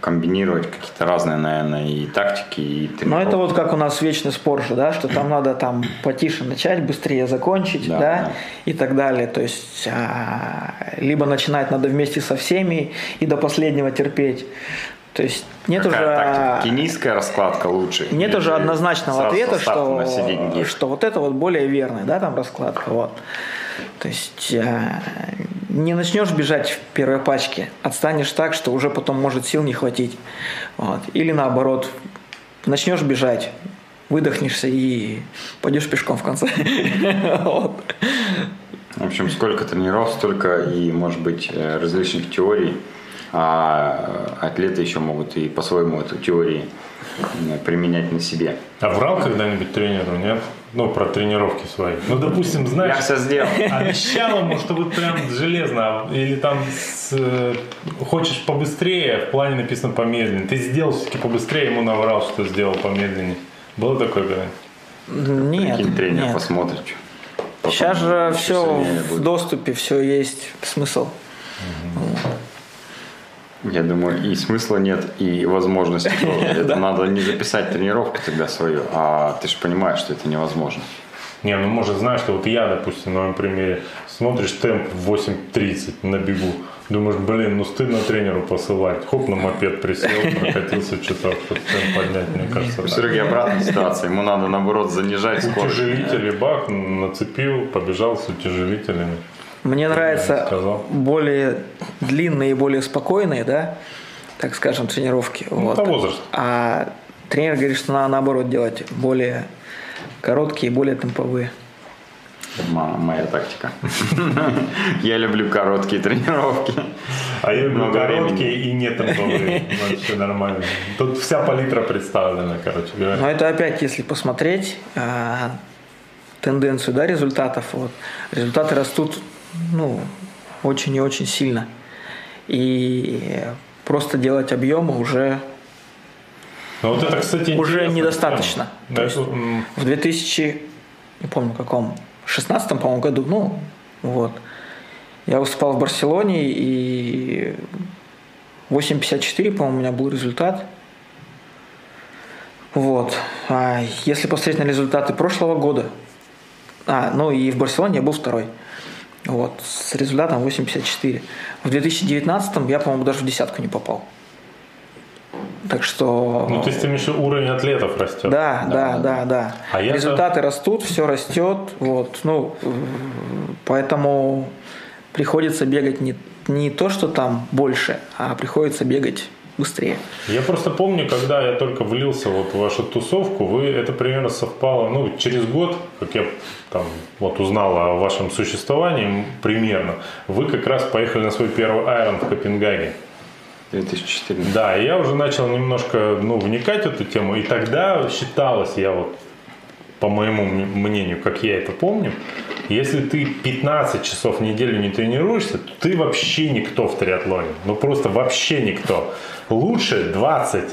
комбинировать какие-то разные, наверное, и тактики, и тренировки. это вот как у нас вечный спор же, да, что там надо там потише начать, быстрее закончить, Да, да, да. и так далее. То есть а, либо начинать надо вместе со всеми и до последнего терпеть. То есть нет Какая уже тактика? Кенийская раскладка лучше? Нет уже же однозначного ответа, что, что вот это вот более верный, да, там раскладка, вот. То есть э, не начнешь бежать в первой пачке, отстанешь так, что уже потом может сил не хватить, вот. Или наоборот, начнешь бежать, выдохнешься и пойдешь пешком в конце. Вот. В общем, сколько тренеров, столько и, может быть, э, различных теорий. А э, атлеты еще могут и по-своему эту теорию э, применять на себе. А врал когда-нибудь тренеру, нет? Ну, про тренировки свои. Ну, допустим, знаешь... Я все сделал. Обещал ему, что вот прям железно, или там с, э, хочешь побыстрее, в плане написано помедленнее. Ты сделал все-таки побыстрее, ему наврал, что сделал помедленнее. Было такое когда-нибудь? Нет, Прикинь, тренер нет. посмотрит. Потом Сейчас же все в будет. доступе, все есть смысл. Я думаю, и смысла нет, и возможности тоже. Это надо не записать тренировку тогда свою, а ты же понимаешь, что это невозможно. Не, ну может знаешь, что вот я, допустим, на моем примере, смотришь темп в 8.30 на бегу, думаешь, блин, ну стыдно тренеру посылать. Хоп, на мопед присел, прокатился часов, чтобы темп поднять, мне кажется. У. Сереги обратная ситуация, ему надо наоборот занижать скорость. Утяжелители, бах, нацепил, побежал с утяжелителями. Мне нравятся более длинные и более спокойные, да, так скажем, тренировки. Ну, вот. это возраст. А тренер говорит, что надо наоборот делать более короткие и более темповые. Моя тактика. Я люблю короткие тренировки. А я люблю короткие и не темповые. Вообще нормально. Тут вся палитра представлена, короче говоря. Но это опять, если посмотреть а, тенденцию да, результатов, вот, результаты растут ну, очень и очень сильно. И просто делать объемы уже Но вот это, кстати, Уже недостаточно. тема. То Да, есть- в 2000, не помню каком, 16 по-моему, году, ну, вот, я выступал в Барселоне, и 8.54, по-моему, у меня был результат. Вот. А если посмотреть на результаты прошлого года, а, ну и в Барселоне я был второй. Вот, с результатом 8.54. В 2019 я, по-моему, даже в десятку не попал. Так что... Ну, то есть ты имеешь уровень атлетов растет. Да, да, да, да. А я-то- Результаты растут, все растет, вот, ну, поэтому приходится бегать не, не то, что там больше, а приходится бегать быстрее. Я просто помню, когда я только влился вот в вашу тусовку, вы это примерно совпало, ну, через год, как я там вот узнал о вашем существовании примерно, вы как раз поехали на свой первый айрон в Копенгаге. 2014. Да, и я уже начал немножко ну, вникать в эту тему, и тогда считалось, я вот по моему мнению, как я это помню, если ты 15 часов в неделю не тренируешься, то ты вообще никто в триатлоне. Ну просто вообще никто. Лучше 20.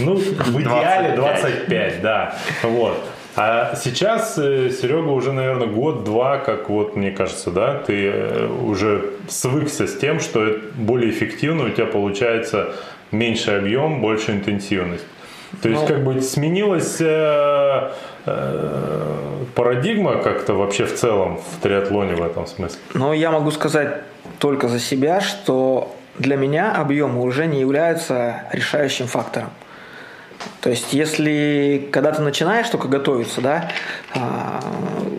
Ну, в идеале 25, да. Вот. А сейчас э, Серега уже, наверное, год-два, как вот мне кажется, да, ты э, уже свыкся с тем, что это более эффективно, у тебя получается меньше объем, больше интенсивность. То есть Ну. как бы сменилась э, э, парадигма как-то вообще в целом в триатлоне в этом смысле. Но я могу сказать только за себя, что для меня объемы уже не являются решающим фактором. То есть, если когда ты начинаешь только готовиться, да, а,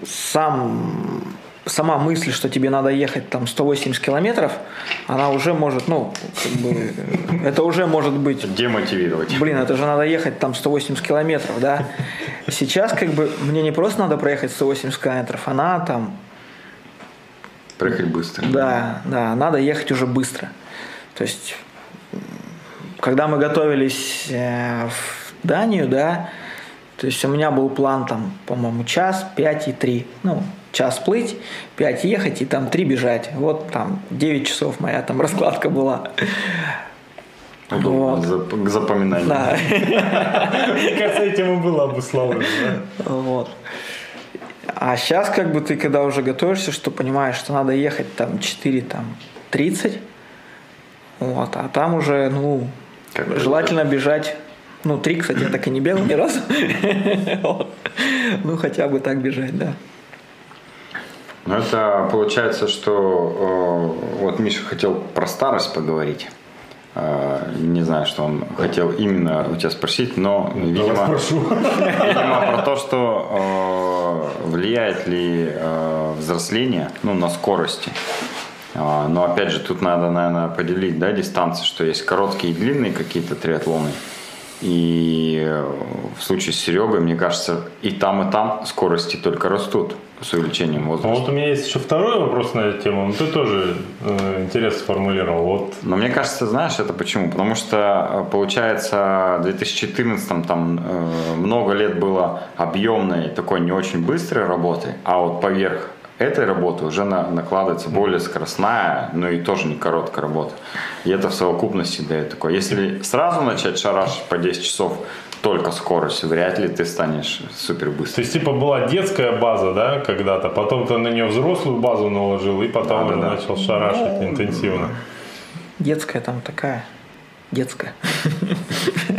сам, сама мысль, что тебе надо ехать там 180 километров, она уже может, ну, как бы, это уже может быть Демотивировать. Блин, это же надо ехать там 180 километров, да? Сейчас как бы мне не просто надо проехать 180 километров, она там, Проехать быстро. да, да, надо ехать уже быстро. То есть, когда мы готовились э, в Данию, да, то есть у меня был план там, по-моему, час, пять и три. Ну, час плыть, пять ехать и там три бежать. Вот там 9 часов моя там раскладка была. Удобно Вот. к запоминанию. Да. Кажется, этим и было обусловлено. да. Вот. А сейчас, как бы ты, когда уже готовишься, что понимаешь, что надо ехать там 4, там 30, вот, а там уже, ну, Как желательно бежать, ну, 3, кстати, я так и не бегал ни разу. Ну, хотя бы так бежать, да. Ну, это получается, что э, вот Миша хотел про старость поговорить. Э, не знаю, что он хотел именно у тебя спросить, но, видимо, спрошу. видимо, про то, что э, влияет ли э, взросление ну, на скорости. А, но опять же, тут надо, наверное, поделить да, дистанции, что есть короткие и длинные какие-то триатлоны. И э, в случае с Серегой, мне кажется, и там, и там скорости только растут с увеличением Ну, возраста. вот у меня есть еще второй вопрос на эту тему, но ты тоже э, интересно сформулировал. Вот Но мне кажется, знаешь, это почему? Потому что, э, получается, в 2014 там э, много лет было объемной, такой не очень быстрой работы, а вот поверх этой работы уже на- накладывается более скоростная, но и тоже не короткая работа. И это в совокупности дает такое. Если сразу начать шарашить по 10 часов только скоростью, вряд ли ты станешь супер То быстрым. есть, типа, была детская база, да, когда-то, потом ты на нее взрослую базу наложил, и потом уже Да-да-да. начал шарашить интенсивно. Детская там такая. Детская.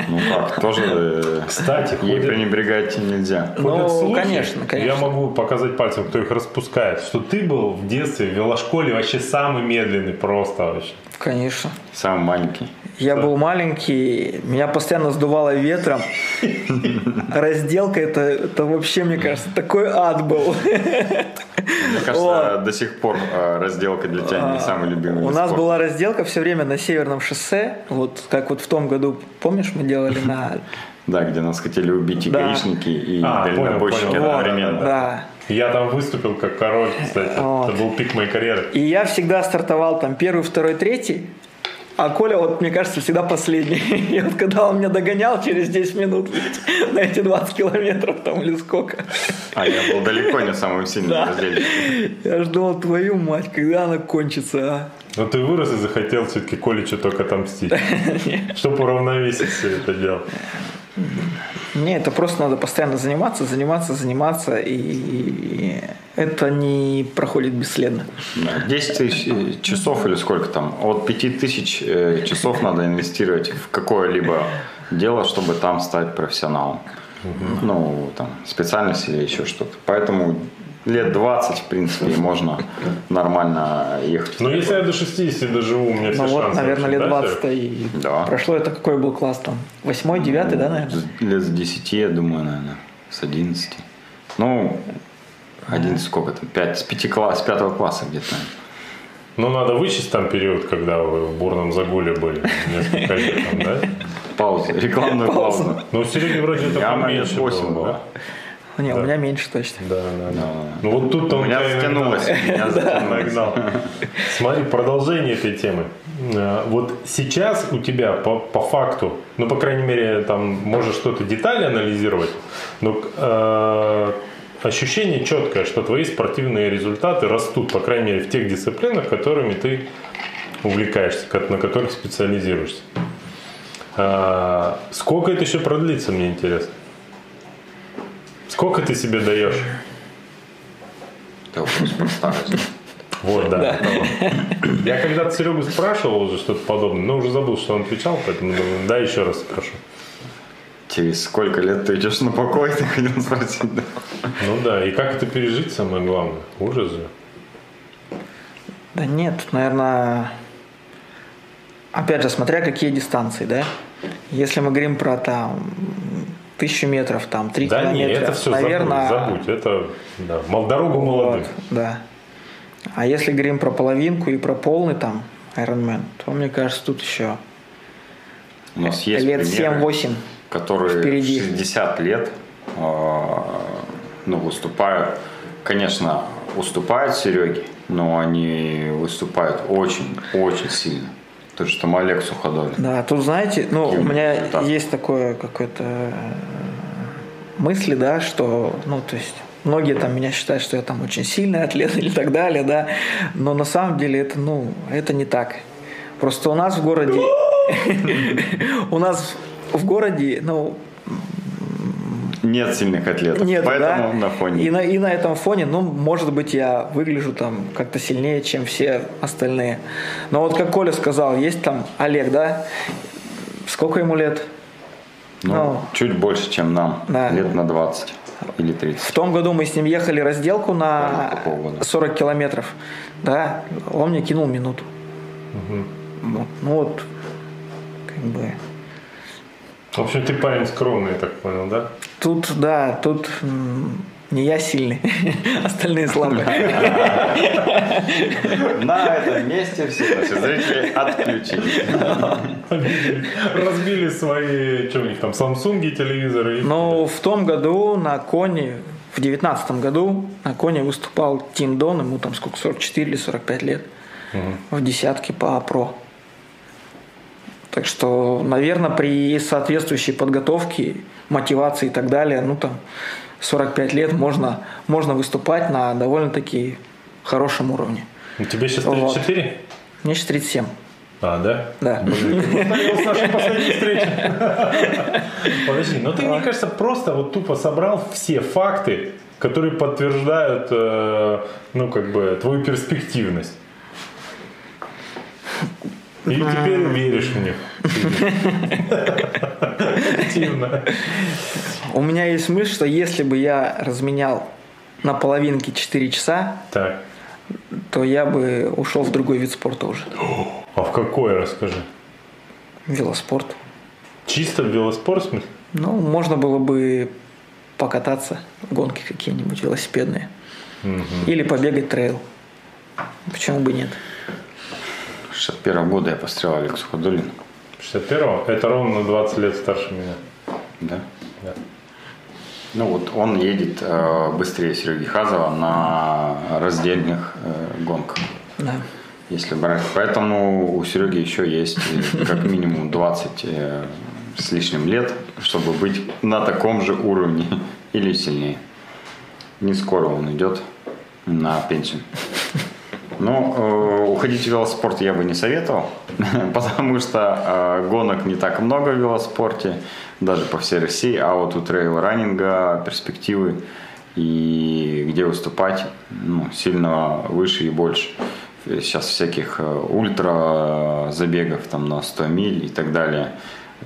Ну как, тоже э, Кстати, ей ходят, пренебрегать нельзя. Ну, слухи, конечно, конечно. Я могу показать пальцем, кто их распускает, что ты был в детстве в велошколе вообще самый медленный просто вообще. Конечно. Самый маленький. Я был маленький, меня постоянно сдувало ветром. Разделка это, это вообще, мне кажется, такой ад был. Мне кажется, до сих пор э, разделка для тебя не самый любимый. А, У нас спорта. была разделка все время на Северном шоссе. Вот как вот в том году, помнишь, мы делали на... Да, где нас хотели убить и гаишники, и А, дальнобойщики одновременно. Да. Я там выступил как король, кстати. Вот. Это был пик моей карьеры. И я всегда стартовал там первый, второй, третий. А Коля, вот, мне кажется, всегда последний. И вот когда он меня догонял через 10 минут на эти 20 километров там или сколько, А я был далеко не самым сильным Да. я ж думал, твою мать, когда она кончится, а? Но ты вырос и захотел все-таки Количу только отомстить. Чтобы уравновесить все это дело. Не, это просто надо постоянно заниматься, заниматься, заниматься, и это не проходит бесследно. Да, 10 тысяч э, часов или сколько там? От 5 тысяч э, часов надо инвестировать в какое-либо дело, чтобы там стать профессионалом. Ну, там, специальность или еще что-то. Поэтому лет 20, в принципе, можно нормально ехать. в Ну, если я до 60 доживу, у меня все Ну вот, наверное, лет вообще, да, 20 и прошло. Это какой был класс там? Восьмой, девятый, да, наверное? Лет с 10, я думаю, наверное, с 11. Ну, 11 сколько там? 5, с 5 класс, с 5 класса где-то. Ну, надо вычесть там период, когда вы в бурном загуле были. Несколько лет там, да? Пауза, рекламную Пауза. паузу. Ну, Сереги вроде это поменьше лет 8 было, был. да? Не, Да. у меня меньше точно. Да, да, да. Ну, вот тут-то У он меня затянулось. нагнал. Смотри, продолжение этой темы. Э, Вот сейчас у тебя по, по факту, ну, по крайней мере, там можешь что-то детали анализировать, но э, ощущение четкое, что твои спортивные результаты растут, по крайней мере, в тех дисциплинах, которыми ты увлекаешься, на которых специализируешься. Э, Сколько это еще продлится, мне интересно? Сколько ты себе даешь? Это вопрос про старость. Вот, да. Я когда-то Серегу спрашивал уже что-то подобное, но уже забыл, что он отвечал, поэтому думаю, да, еще раз спрошу. Через сколько лет ты идешь на покой, ты хотел спросить, да? Ну да, и как это пережить, самое главное? Ужас же. Да нет, наверное, опять же, смотря какие дистанции, да? Если мы говорим про там тысячу метров, там три Да километра, это все наверное, забудь, забудь. Это да, дорогу вот, да. А если говорим про половинку и про полный там Ironman, то мне кажется, тут еще У нас есть лет примеры, 7-8. которые впереди. в 60 лет э, ну, выступают, конечно, уступают Сереге, но они выступают очень-очень сильно. То же, что Олег Суходоль. Да, тут знаете, ну, у Какие меня результаты? есть такое какое-то э, мысли, да, что, ну, то есть многие там меня считают, что я там очень сильный атлет или так далее, да, но на самом деле это, ну, это не так. Просто у нас в городе, у нас в городе, ну, Нет сильных атлетов, нет, поэтому да, на фоне. И на, и на этом фоне, ну, может быть, я выгляжу там как-то сильнее, чем все остальные. Но вот как Коля сказал, есть там Олег, да, сколько ему лет? ну, ну, чуть больше, чем нам, Да. лет на 20 или 30. В том году мы с ним ехали разделку на по полгода. 40 километров. Да, он мне кинул минуту. Вот, ну вот, как бы, В общем, ты парень скромный, я так понял, да? Тут, да, тут не я сильный, остальные слабые. На этом месте все наши зрители отключились. Разбили свои, что у них там, Samsung телевизоры. Ну, в том году на Коне, в девятнадцатом году на Коне выступал Тим Дон, ему там сколько, 44 или 45 лет, в десятке по ПРО. Так что, наверное, при соответствующей подготовке, мотивации и так далее, ну там 45 лет можно, можно выступать на довольно-таки хорошем уровне. У тебя сейчас 34? Вот. Мне сейчас 37. А, да? Да. С нашей последней встречи. Подожди, но ты, мне кажется, просто вот тупо собрал все факты, которые подтверждают, э, ну, как бы, твою перспективность. И теперь веришь в них. Активно. У меня есть мысль, что если бы я разменял на половинке 4 часа, так. то я бы ушел в другой вид спорта уже. А в какой, расскажи? Велоспорт. Чисто в велоспорт, в смысле? Ну, можно было бы покататься, гонки какие-нибудь велосипедные. Угу. Или побегать трейл. Почему бы нет? 61 года я пострелял Алекс Ходулин. 61-го? Это ровно на 20 лет старше меня. Да? Да. Ну вот он едет э, быстрее Сереги Хазова на раздельных э, гонках. Да. Если брать. Поэтому у Сереги еще есть как минимум 20 э, с лишним лет, чтобы быть на таком же уровне или сильнее. Не скоро он идет на пенсию. Ну, уходить в велоспорт я бы не советовал, потому что э, гонок не так много в велоспорте, даже по всей России, а вот у трейл-раннинга перспективы и где выступать ну, сильно выше и больше. Сейчас всяких э, ультра забегов там на 100 миль и так далее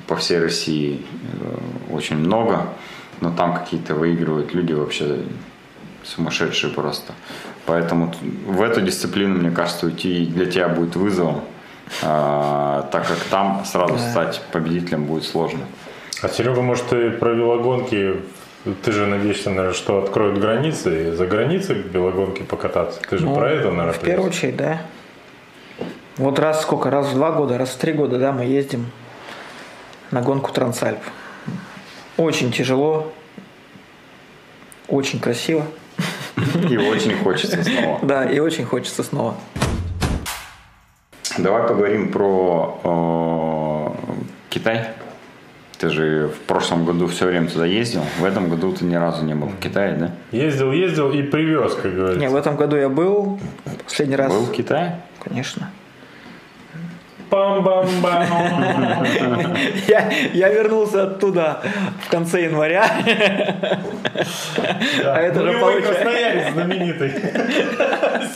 по всей России очень много, но там какие-то выигрывают люди вообще сумасшедшие просто. Поэтому в эту дисциплину, мне кажется, уйти для тебя будет вызовом, а, так как там сразу стать победителем будет сложно. А Серега, может, и про велогонки ты же надеешься, наверное, что откроют границы и за границей велогонки покататься. Ты же ну, про это, наверное, В первую очередь, да. Вот раз сколько, раз в два года, раз в три года, да, мы ездим на гонку Трансальп. Очень тяжело, очень красиво. И очень хочется снова. Да, и очень хочется снова. Давай поговорим про э, Китай. Ты же в прошлом году все время туда ездил. В этом году ты ни разу не был в Китае, да? Ездил, ездил и привез, как говорится. Не, в этом году я был. Последний раз. Был в Китае? Конечно. Пам-бам-бам. Я, я вернулся оттуда в конце января. Да. А это же получается... знаменитый.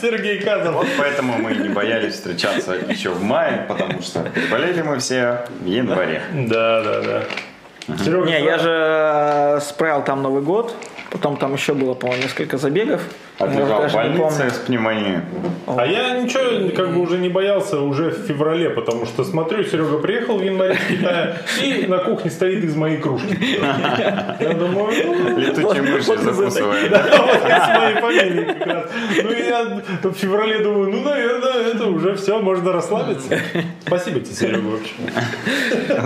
Сергей Казов. Вот поэтому мы не боялись встречаться еще в мае, потому что болели мы все в январе. Да, да, да. Серега, не, я же справил там Новый год. Потом там еще было, по-моему, несколько забегов. Отлежал в больнице с пневмонией. А я ничего как бы уже не боялся уже в феврале, потому что смотрю, Серега приехал в январе из Китая и на кухне стоит из моей кружки. Я думаю, ну... Летучие мыши закусывает. Да, вот с моей фамилией как раз. Ну я в феврале думаю, ну, наверное, это уже все, можно расслабиться. Спасибо тебе, Серега, вообще.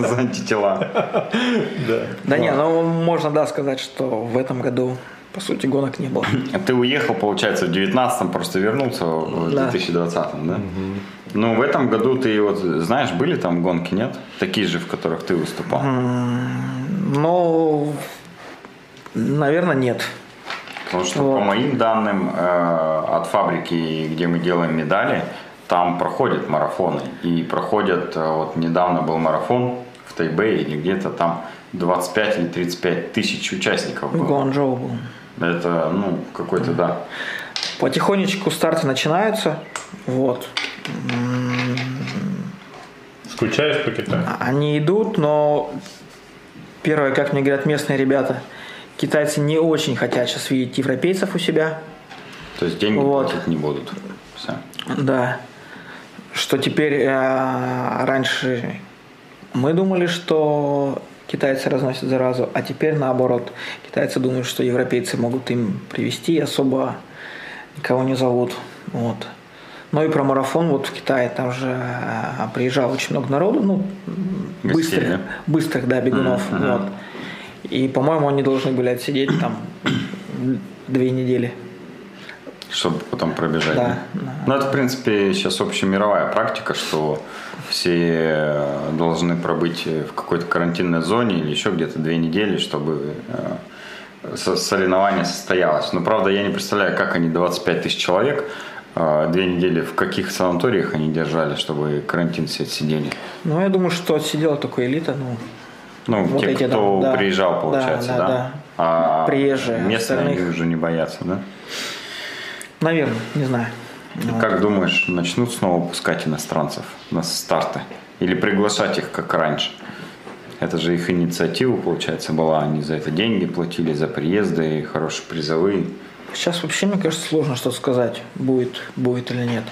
За антитела. Да. Да не, ну можно, да, сказать, что в этом году по сути, гонок не было. А ты уехал, получается, в 19-м, просто вернулся в да. 2020-м, да? Угу. Ну, в этом году ты вот, знаешь, были там гонки, нет? Такие же, в которых ты выступал? Ну, наверное, нет. Потому что, вот. по моим данным, э, от фабрики, где мы делаем медали, там проходят марафоны. И проходят, э, вот недавно был марафон в Тайбэе или где-то там 25 или 35 тысяч участников было. Гуанчжоу был. Это, ну, какой-то, да. Потихонечку старты начинаются. Вот. Скучаешь по Китаю? А, они идут, но первое, как мне говорят местные ребята, китайцы не очень хотят сейчас видеть европейцев у себя. То есть деньги вот. платить не будут. Все. Да. Что теперь э, раньше Мы думали, что китайцы разносят заразу, а теперь наоборот. Китайцы думают, что европейцы могут им привести, особо никого не зовут. Вот. Ну и про марафон вот в Китае, там же а, приезжало очень много народу, ну, Гостей, быстрых, да? быстрых, да, бегунов. Мгм. Вот. И, по-моему, они должны были отсидеть там две недели. Чтобы потом пробежать. Да, да. Ну, это, в принципе, сейчас общемировая практика, что все должны пробыть в какой-то карантинной зоне или еще где-то две недели, чтобы э, со- соревнование состоялось. Но, правда, я не представляю, как они 25 тысяч человек э, две недели в каких санаториях они держали, чтобы карантин все отсидели. Ну, я думаю, что отсидела только элита, ну, Ну, Вот те, эти, кто да. приезжал, получается, Да, да? да, да. А Приезжие, местные остальных- они уже не боятся, да? Наверное, не знаю. Как думаешь, начнут снова пускать иностранцев на старты? Или приглашать их, как раньше? Это же их инициатива, получается, была. Они за это деньги платили, за приезды, хорошие призовые. Сейчас вообще, мне кажется, сложно что-то сказать, будет, будет или нет.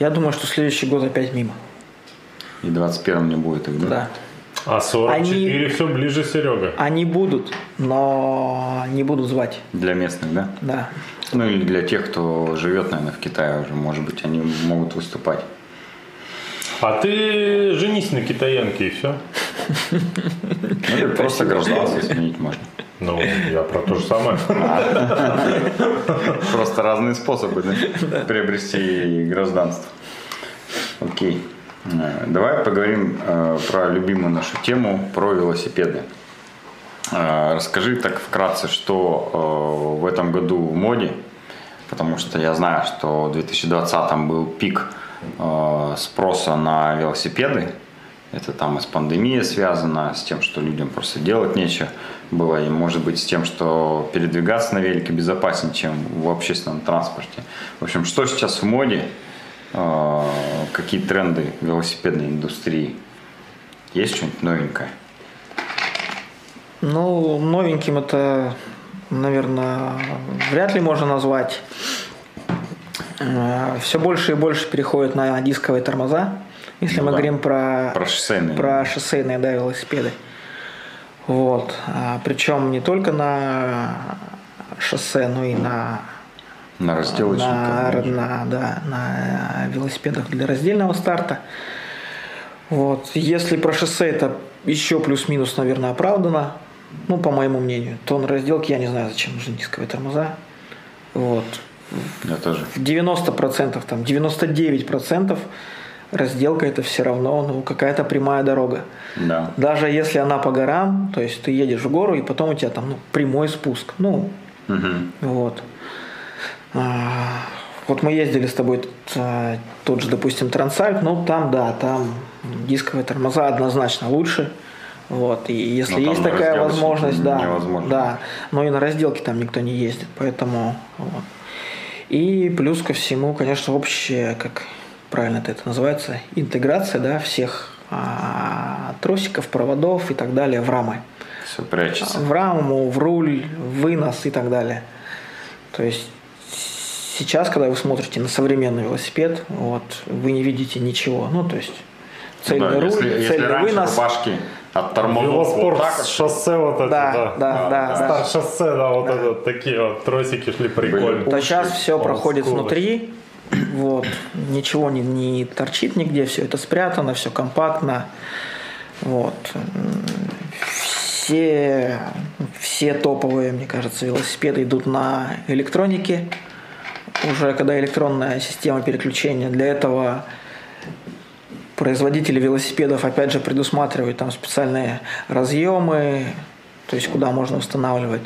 Я думаю, что следующий год опять мимо. И 21 не будет их, да? Да. А 44 Они- все ближе Серега. Они будут, но не будут звать. Для местных, да? Да. Ну или для тех, кто живет, наверное, в Китае уже, может быть, они могут выступать. А ты женись на китаянке и все. Ну, или просто гражданство сменить можно. Ну, я про то же самое. Просто разные способы приобрести гражданство. Окей. Э, Давай поговорим э, про любимую нашу тему, про велосипеды. Э, Расскажи так вкратце, что э, в этом году в моде, потому что я знаю, что в 2020 был пик э, спроса на велосипеды. Это там и с пандемией связано, с тем, что людям просто делать нечего было, и может быть с тем, что передвигаться на велике безопаснее, чем в общественном транспорте. В общем, что сейчас в моде, какие тренды велосипедной индустрии? Есть что-нибудь новенькое? Ну, новеньким это, наверное, вряд ли можно назвать. Все больше и больше переходит на дисковые тормоза, если Ну мы да. говорим про, Про шоссейные. про шоссейные да, велосипеды. Вот. А, причем не только на шоссе, но и на На разделочниках. на, на- да, на велосипедах для раздельного старта. Вот. Если про шоссе это еще плюс-минус, наверное, оправдано, ну, по моему мнению, то на разделке я не знаю, зачем нужны дисковые тормоза. Вот. Я тоже. В 90%, там, 99% разделка это все равно ну, какая-то прямая дорога. Да. Даже если она по горам, то есть ты едешь в гору, и потом у тебя там ну, прямой спуск. Ну, Мгм. вот. А, Вот мы ездили с тобой а, тот же, допустим, Трансальп, ну там, да, там дисковые тормоза однозначно лучше. Вот. И если Но там есть такая возможность, да, невозможно. да. Но и на разделке там никто не ездит, поэтому вот. И плюс ко всему, конечно, общая, как правильно это, называется, интеграция, да, всех а, тросиков, проводов и так далее в рамы Все прячется. в раму, в руль, в вынос и так далее. То есть сейчас, когда вы смотрите на современный велосипед, вот, вы не видите ничего. Ну, то есть цельный Да, руль, если, если цельный раньше вынос. рубашки от тормозов Велоспорт вот так вот, шоссе вот это, Да, да. да, да, да. Старт шоссе, да, вот это вот такие вот тросики шли прикольно. то сейчас все проходит внутри, вот, ничего не, не торчит нигде, все это спрятано, все компактно, вот. Все, все топовые, мне кажется, велосипеды идут на электронике, уже когда электронная система переключения. Для этого производители велосипедов, опять же, предусматривают там специальные разъемы, то есть куда можно устанавливать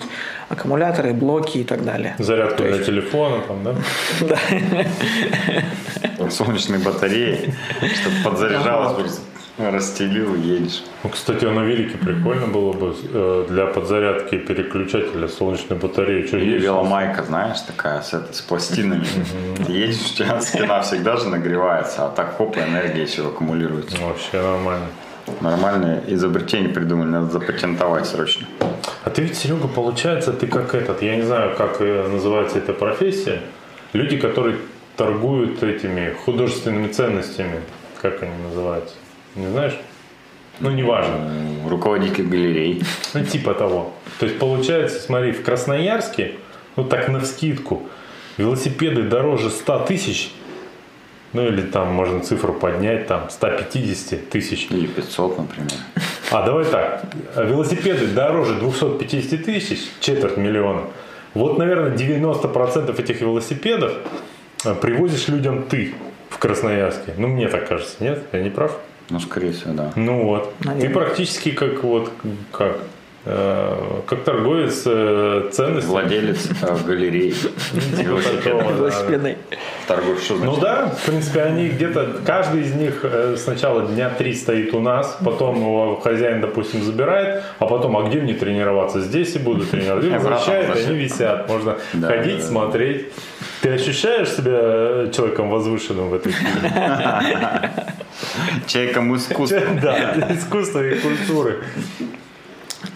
аккумуляторы, блоки и так далее. Зарядку для есть- телефона там, да? солнечные батареи, чтобы подзаряжалось, просто расстелил едешь. Ну, кстати, на велике прикольно было бы э, для подзарядки переключателя солнечной батареи. Что Или веломайка, знаешь, такая с, этой, с пластинами. Едешь, у тебя спина всегда же нагревается, а так хоп, энергия еще аккумулируется. Вообще нормально. Нормальное изобретение придумали, надо запатентовать срочно. А ты ведь, Серега, получается, ты как этот, я не знаю, как э, называется эта профессия, люди, которые торгуют этими художественными ценностями, как они называются, не знаешь? Ну, неважно. Руководитель галерей. Ну, типа того. То есть, получается, смотри, в Красноярске, ну так на вскидку, велосипеды дороже 100 тысяч, ну или там можно цифру поднять, там 150 тысяч. Или 500, например. А давай так, велосипеды дороже 250 тысяч, четверть миллиона. Вот, наверное, 90% этих велосипедов э, привозишь людям ты в Красноярске. Ну, мне так кажется, нет? Я не прав? Ну, скорее всего, да. Ну вот. Наверное. Ты практически как вот как как торговец э, ценностей. Владелец э, галереи Велосипедной. Торгуешь, что Ну значит? да, в принципе, они где-то, каждый из них э, сначала дня три стоит у нас, потом его хозяин, допустим, забирает, а потом, а где мне тренироваться? Здесь и буду тренироваться. И возвращает, они висят. Можно ходить, смотреть. Ты ощущаешь себя э, человеком возвышенным в этой фильме? Человеком искусства. Да, искусства и культуры.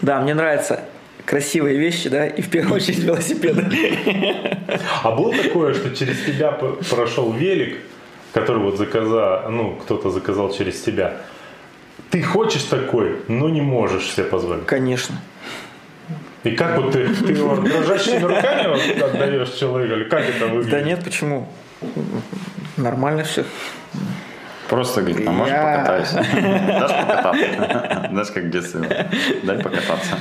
Да, мне нравятся красивые вещи, да, и в первую очередь велосипеды. А было такое, что через тебя прошел велик, который вот заказал, ну, кто-то заказал через тебя. Ты хочешь такой, но не можешь себе позволить. Конечно. И как вот ты, ты его дрожащими руками отдаешь человеку, или как это выглядит? Да нет, почему? Нормально все. Просто говорит, а можешь Я- покатайся? Дашь покататься? Знаешь, как в детстве. Дай покататься.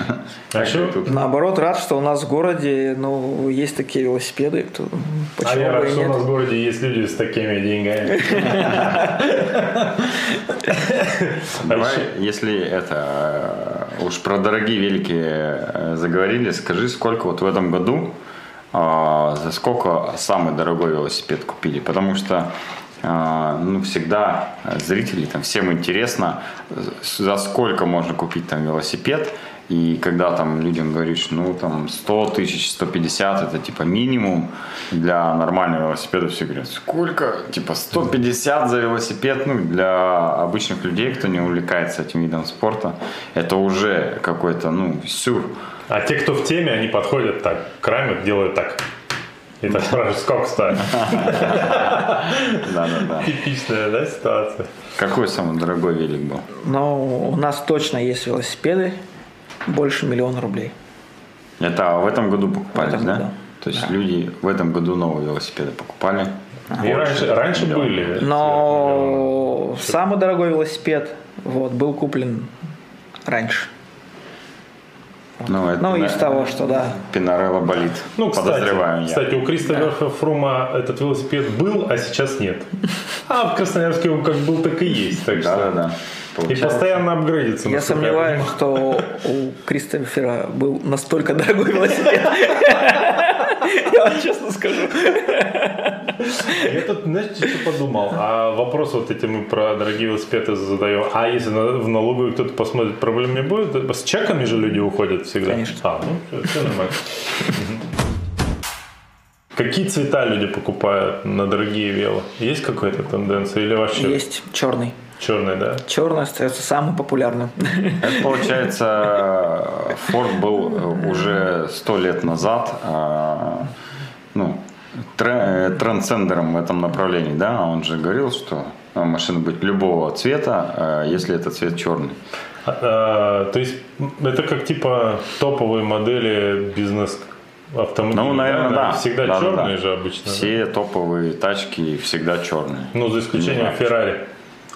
А и тут. Наоборот, рад, что у нас в городе, ну, есть такие велосипеды. то А почему я бы рад, что у нас в городе есть люди с такими деньгами. Давай, если это э, уж про дорогие велики э, заговорили, скажи, сколько вот в этом году, а, за сколько самый дорогой велосипед купили? Потому что а, ну, всегда зрители, там, всем интересно, э, за сколько можно купить там велосипед. И когда там людям говоришь, ну там 100 тысяч, 150, это типа минимум для нормального велосипеда, все говорят, сколько? Типа 150 за велосипед, ну для обычных людей, кто не увлекается этим видом спорта, это уже какой-то, ну, сюр. А те, кто в теме, они подходят так, к раме, делают так. И так спрашивают, сколько стоит. Да-да-да. Типичная, да, ситуация? Какой самый дорогой велик был? Но у нас точно есть велосипеды больше миллиона рублей. Это в этом году этом да? году. То есть люди в этом году новые велосипеды покупали. И раньше, раньше были. Но самый дорогой велосипед вот, был куплен раньше. Ну, это Ну, на- из того, что да. Пинарелла болит. Ну, Подозреваю кстати, я. кстати, у Кристофера Фрума этот велосипед был, а сейчас нет. А в Красноярске он как был, так и есть. Так Да, да, что... да. И Получается. постоянно апгрейдится. Я сомневаюсь, что у Кристофера был настолько дорогой велосипед. Я вам честно скажу. Я тут, знаете, что подумал? А вопрос вот эти мы про дорогие велосипеды задаем. А если в налоговую кто-то посмотрит, проблем не будет? С чеками же люди уходят всегда. Конечно. А, ну, все нормально. Какие цвета люди покупают на дорогие вело? Есть какая-то тенденция или вообще Есть черный. Черный, да? Черный остается самым популярным. Это получается, Форд был уже сто лет назад, а, ну, трендсендером в этом направлении, да, он же говорил, что а, машина быть любого цвета, а, если это цвет черный. А, а, то есть это как типа топовые модели бизнес автомобилей. Ну, наверное, да. Всегда Да, да, черные да. же обычно. да? Все топовые тачки всегда черные. Ну, за исключением Не знаю.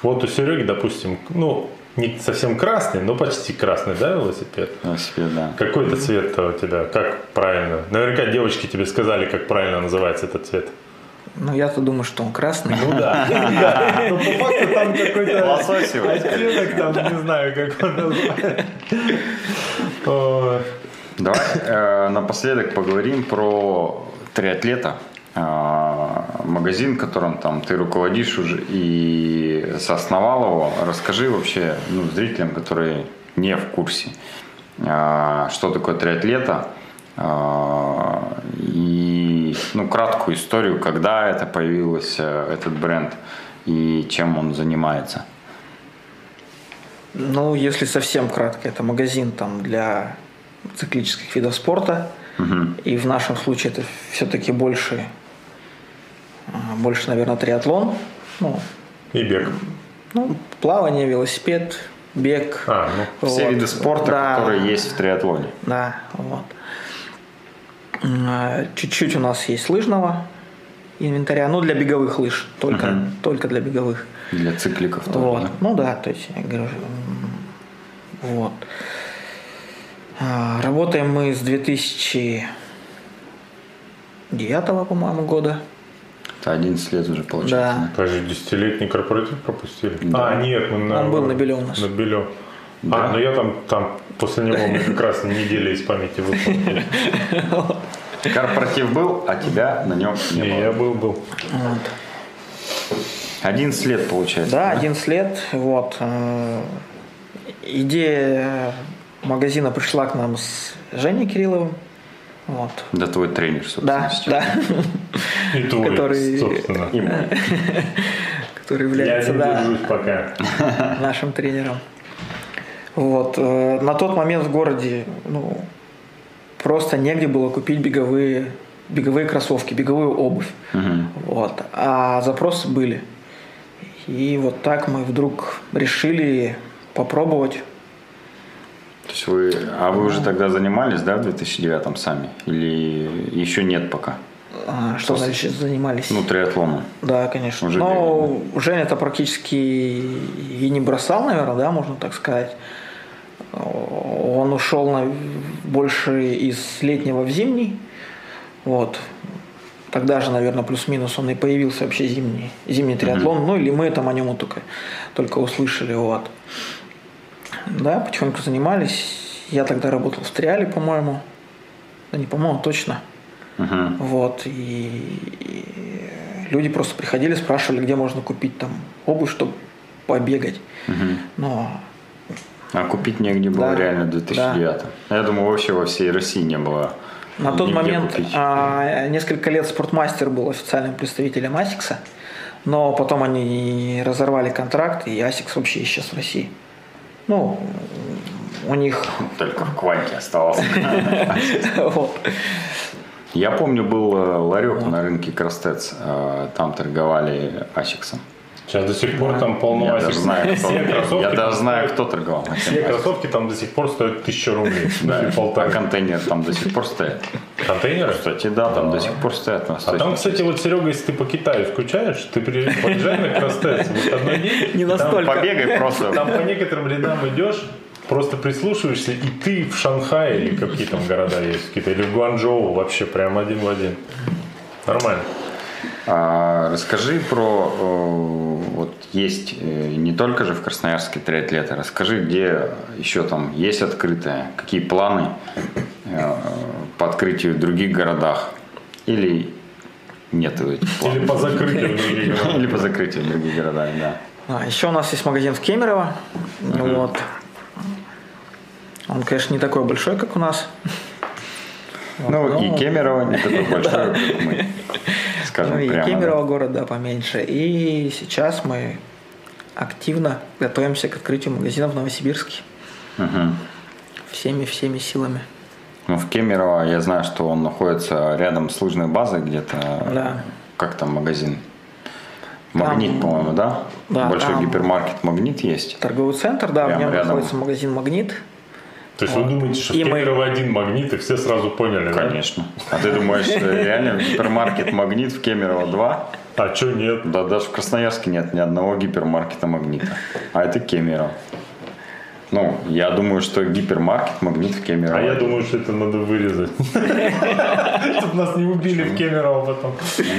Вот у Сереги, допустим, ну, не совсем красный, но почти красный, да, велосипед? Велосипед, да. Какой это цвет у тебя? Как правильно? Наверняка девочки тебе сказали, как правильно называется этот цвет. Ну, я-то думаю, что он красный. Ну да. Да. Но по факту там какой-то Лососевый. оттенок, там, не знаю, как он называется. Давай э, напоследок поговорим про триатлета. Э, магазин, которым там ты руководишь уже и соосновал его. Расскажи вообще ну, зрителям, которые не в курсе, э, что такое триатлета. э, И ну, краткую историю, когда это появился этот бренд и чем он занимается. Ну, если совсем кратко, это магазин там для циклических видов спорта. Мгм. И в нашем случае это все-таки больше, а, больше, наверное, триатлон. Ну, И бег. ну, плавание, велосипед, бег. А, ну, Все Вот. виды спорта, Да. которые есть в триатлоне. Да, вот. А, Чуть-чуть у нас есть лыжного инвентаря, ну для беговых лыж, только, Мгм. только для беговых. Для цикликов тоже. Вот. да? Ну да, то есть я говорю, вот. А, Работаем мы с 2009, по-моему, года. Это 11 лет уже получается. Да. Даже десятилетний корпоратив пропустили. Да. А, нет, мы на... Он был на Беле у нас. На Беле. Да. А, ну я там, там после него мы как раз неделя из памяти выполнили. Корпоратив был, а тебя на нем не Не, было. я был, был. Вот. 11 лет получается. Да, 11 лет. Вот. э, Идея магазина пришла к нам с Женей Кирилловым. Вот. Да твой тренер, собственно. Да, сейчас. да. И твой, Который- собственно. И мой. Который Я является, не да, пока. нашим тренером. Вот. э, На тот момент в городе ну, просто негде было купить беговые, беговые кроссовки, беговую обувь. Мгм. Вот. А запросы были. И вот так мы вдруг решили попробовать. То есть вы, а вы уже тогда занимались, да, в 2009 сами? Или еще нет пока? а, Что значит занимались? Ну, триатлоном. Да, конечно. Уже Но Женя это практически и не бросал, наверное, да, можно так сказать. Он ушел на, больше из летнего в зимний. Вот. Тогда же, наверное, плюс-минус он и появился вообще зимний, зимний триатлон. Ну или мы там о нем только, только услышали. Вот. Да, потихоньку занимались. Я тогда работал в Триале, по-моему. Да не по-моему, точно. Мгм. Вот, и, и люди просто приходили, спрашивали, где можно купить там обувь, чтобы побегать. Мгм. Но А купить негде было Да, реально в 2009. Я думаю, вообще во всей России не было. на тот нигде момент купить. а, несколько лет Спортмастер был официальным представителем Асикса, но потом они разорвали контракт, и Асикс вообще исчез в России. Ну, у них... Только в Кванте оставался. Я помню, был э, ларек на рынке Крастец. э, Там торговали асиксом. Сейчас до сих пор там полно Я даже знаю, кто, Все кроссовки я даже знаю, кто торговал. Все кроссовки там до сих пор стоят 1000 рублей. Да, а контейнер там до сих пор стоит. Контейнеры? Кстати, да, там до сих пор стоят А там, кстати, вот, Серега, если ты по Китаю скучаешь, ты при- поезжай на Крастец в выходной день. Не там- настолько. Побегай просто. Там по некоторым рядам идешь, просто прислушиваешься, и ты в Шанхае, или какие там города есть, какие-то, или в Гуанчжоу, вообще прям один в один. Нормально. А, расскажи про, э, вот есть э, не только же в Красноярске триатлеты, расскажи, где еще там есть открытое, какие планы э, по открытию в других городах или нет этих планов? Или по закрытию других городов. Или по закрытию в других городах, да. А, еще у нас есть магазин в Кемерово. Вот. Он, конечно, не такой большой, как у нас. Ну Ну, и Кемерово не такой большой, как мы, скажем Ну и прямо. Кемерово да, поменьше. И сейчас мы активно готовимся к открытию магазина в Новосибирске. Мгм. Всеми-всеми силами. Ну, в Кемерово я знаю, что он находится рядом с лыжной базой где-то. Да. Как там магазин? Магнит, Там- по-моему, да? Да, Большой гипермаркет Магнит есть. Торговый центр, да, Прямо в нем рядом. находится магазин Магнит. То есть вы думаете, что в И мы- Кемерово один магнит, и все сразу поняли, да? Конечно. А ты думаешь, э, реально гипермаркет Магнит в Кемерово 2? А что нет? Да даже в Красноярске нет ни одного гипермаркета Магнита. А это Кемерово. Ну, я думаю, что гипермаркет Магнит в Кемерово. А я думаю, что это надо вырезать. Чтобы нас не убили в Кемерово потом.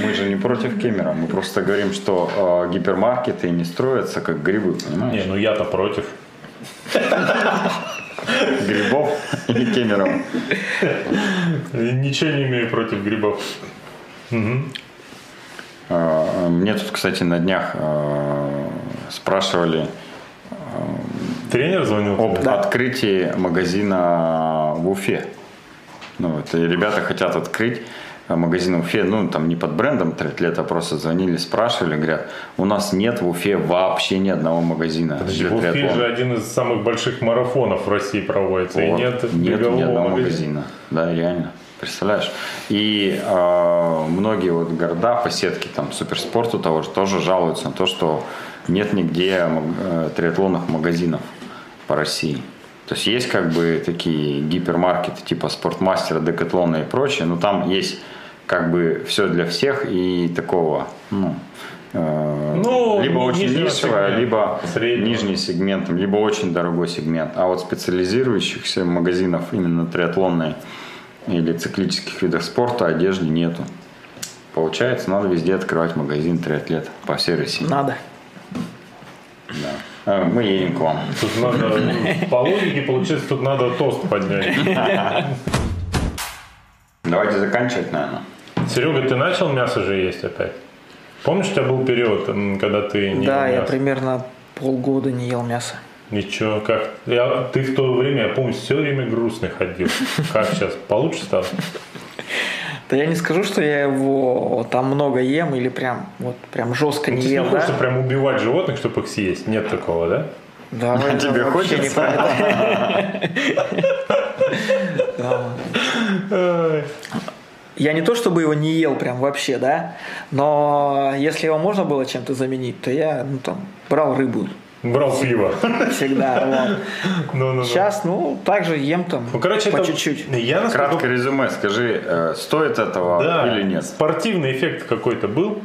Мы же не против Кемера. Мы просто говорим, что э, гипермаркеты не строятся как грибы, понимаешь? Не, ну я-то против. Грибов и Кемерова. Ничего не имею против грибов. Э, Мне тут, кстати, на днях э, спрашивали Тренер звонил? об тебе? открытии магазина в Уфе. Ну, вот, и ребята хотят открыть э, магазин в Уфе, ну, там не под брендом триатлета, а просто звонили, спрашивали, говорят, у нас нет в Уфе вообще ни одного магазина Подожди, в Уфе триатлона». же один из самых больших марафонов в России проводится, и Вот. нет Нету бегового ни одного магазина. магазина. Да, реально. Представляешь? И э, многие вот города по сетке там суперспорту того же тоже жалуются на то, что нет нигде э, триатлонных магазинов. по России. То есть есть как бы такие гипермаркеты типа Спортмастера, Декатлона и прочее, но там есть как бы все для всех и такого, ну, э, Ну, либо очень сегмента, либо среднего. нижний сегмент, либо очень дорогой сегмент. А вот специализирующихся магазинов именно триатлонной или циклических видах спорта одежды нету. Получается, надо везде открывать магазин триатлет по всей России. Надо. Да. А, Мы едем к вам. Тут надо, ну, по логике, получается, тут надо тост поднять. Давайте заканчивать, наверное. Серега, ты начал мясо же есть опять? Помнишь, у тебя был период, когда ты не да, ел я мясо? примерно полгода не ел мясо. Ничего, как? Я, ты в то время, я помню, все время грустный ходил. Как сейчас? Получше стало? Да я не скажу, что я его там много ем или прям вот прям жестко Ну, не ты ел, не да? хочешь прям убивать животных, чтобы их съесть? Нет такого, да? Да, это тебе не хочется? это. Да. Я не то чтобы его не ел прям вообще, да, но если его можно было чем-то заменить, то я ну, там, брал рыбу Брал пиво. всегда. вот. Сейчас, ну, также ем там Ну, короче, по это- чуть-чуть. Я насколько... Краткое резюме, скажи, э, стоит этого Да, или нет? спортивный эффект какой-то был.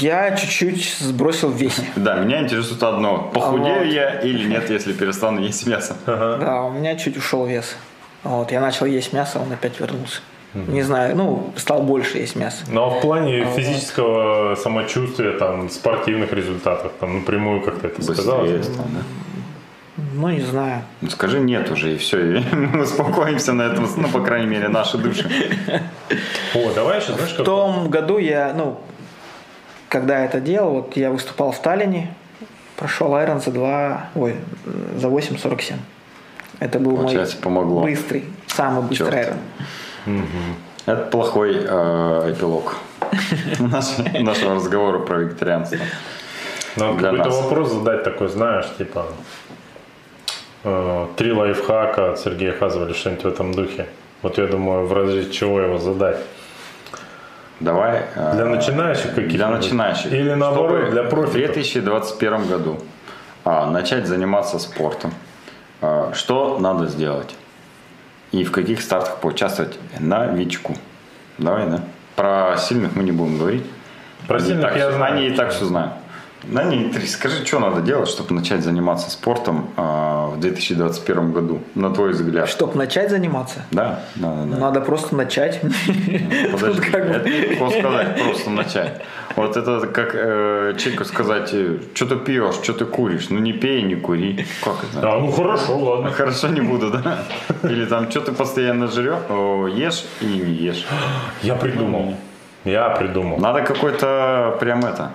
Я чуть-чуть сбросил в весе. Да, меня интересует одно. Похудею Вот. я или нет, если перестану есть мясо? Да, у меня чуть ушел вес. Вот, я начал есть мясо, он опять вернулся. Не знаю, ну, стал больше есть мясо. Но в плане физического самочувствия, там, спортивных результатов, там, напрямую как-то это сказалось. Быстрее стал, да? Ну, не знаю. Ну, скажи нет уже, и все, и мы успокоимся на этом, ну, по крайней мере, наши души. О, давай еще, знаешь, В том году я, ну, когда это делал, вот я выступал в Таллине, прошел Айрон за 2, ой, за 8.47. Это был Получается, мой помогло. быстрый, самый быстрый. Айрон. Это плохой э, эпилог наш- нашего разговора про вегетарианство. Надо для какой-то вопрос задать такой, знаешь, типа э, три лайфхака от Сергея Хазова или что-нибудь в этом духе. Вот я думаю, в разрезе чего его задать. Давай. э, Для начинающих каких-нибудь? Для начинающих. Или наоборот, для В профиков? 2021 году а, начать заниматься спортом. А, что надо сделать? И в каких стартах поучаствовать новичку? Давай, да? Про сильных мы не будем говорить. Про Они сильных так я знаю. Они и так все знают. Да не, ты скажи, что надо делать, чтобы начать заниматься спортом а, в 2021 году, на твой взгляд? Чтобы начать заниматься, Да, да, да. да. надо просто начать. Подожди, Тут как бы- это легко сказать, просто начать. Вот это как э, человеку сказать, что ты пьешь, что ты куришь, ну не пей, не кури. Как это? А, ну хорошо, ладно. Хорошо не буду, да? Или там, что ты постоянно жрешь, ешь и не ешь. Я придумал. Я придумал. Надо какой-то прям это.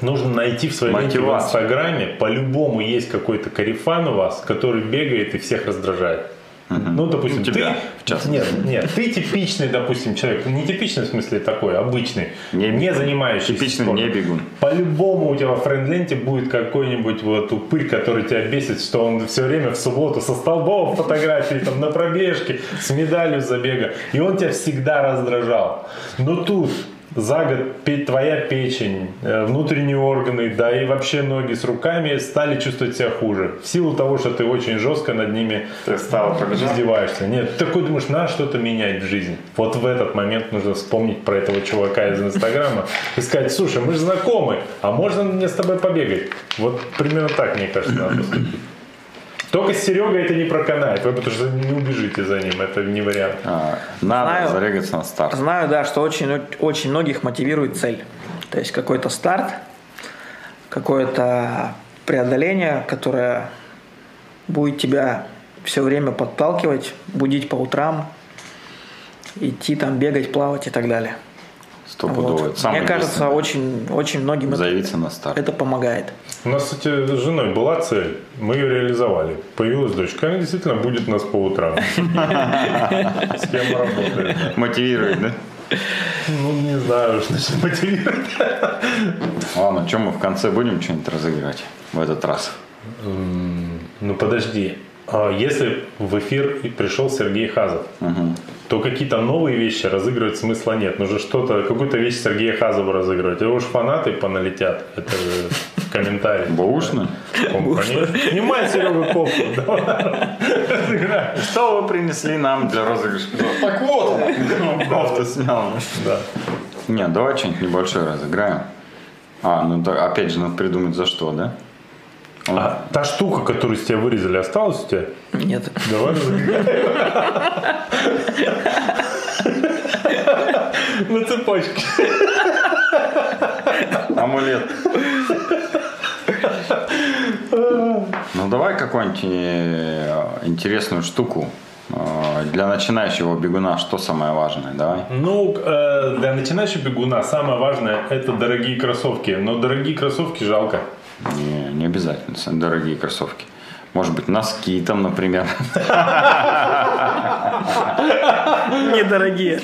Нужно найти в своей ленте в. Инстаграме. По-любому есть какой-то карифан у вас, который бегает и всех раздражает. Ну, допустим, Ну, тебя, ты... в. Нет, нет, ты типичный, допустим, человек. Не типичный в смысле такой, обычный. Не Не, занимающийся Типичный спортом. не бегун. По-любому у тебя во френд-ленте будет какой-нибудь вот упырь, который тебя бесит, что он все время в субботу со столбов фотографии, там, на пробежке, с медалью забега. И он тебя всегда раздражал. Но тут за год твоя печень, э, внутренние органы, да и вообще ноги с руками стали чувствовать себя хуже. В силу того, что ты очень жестко над ними Ты стал издеваешься. Нет, ты такой думаешь, надо что-то менять в жизни. Вот в этот момент нужно вспомнить про этого чувака из Инстаграма и сказать, слушай, мы же знакомы, а можно мне с тобой побегать? Вот примерно так, мне кажется, надо поступить. Только с Серегой это не проканает, вы потому что не убежите за ним, это не вариант. А, Надо Знаю. зарегаться на старт. Знаю, да, что очень, очень многих мотивирует цель. То есть какой-то старт, какое-то преодоление, которое будет тебя все время подталкивать, будить по утрам, идти там бегать, плавать и так далее. Стопудово. Вот. Мне кажется, очень, очень многим это, на старт. это помогает. У нас, кстати, с женой была цель, мы ее реализовали. Появилась дочка, она действительно будет нас по утрам. С кем мы работаем? Мотивирует, да? Ну, не знаю, что значит мотивирует. Ладно, что мы в конце будем что-нибудь разыграть в этот раз? Ну подожди, если в эфир пришел Сергей Хазов, то какие-то новые вещи разыгрывать смысла нет. Нужно что-то, какую-то вещь Сергея Хазова разыгрывать. Его уж фанаты поналетят. Это же комментарий. Баушный? Он, конечно. Снимай, Серега. Разыграем. Что вы принесли нам для розыгрыша? Так вот он. Кофту снял. Да. Не, давай что-нибудь небольшое разыграем. А, ну да, опять же, надо придумать за что, да? А та штука, которую с тебя вырезали, осталась у тебя? Нет. Давай. На цепочке. Амулет. Ну давай какую-нибудь э, интересную штуку. Э, Для начинающего бегуна что самое важное? Давай. Ну, э, для начинающего бегуна самое важное это дорогие кроссовки. Но дорогие кроссовки жалко. Не, не обязательно дорогие кроссовки. Может быть, носки там, например. Недорогие.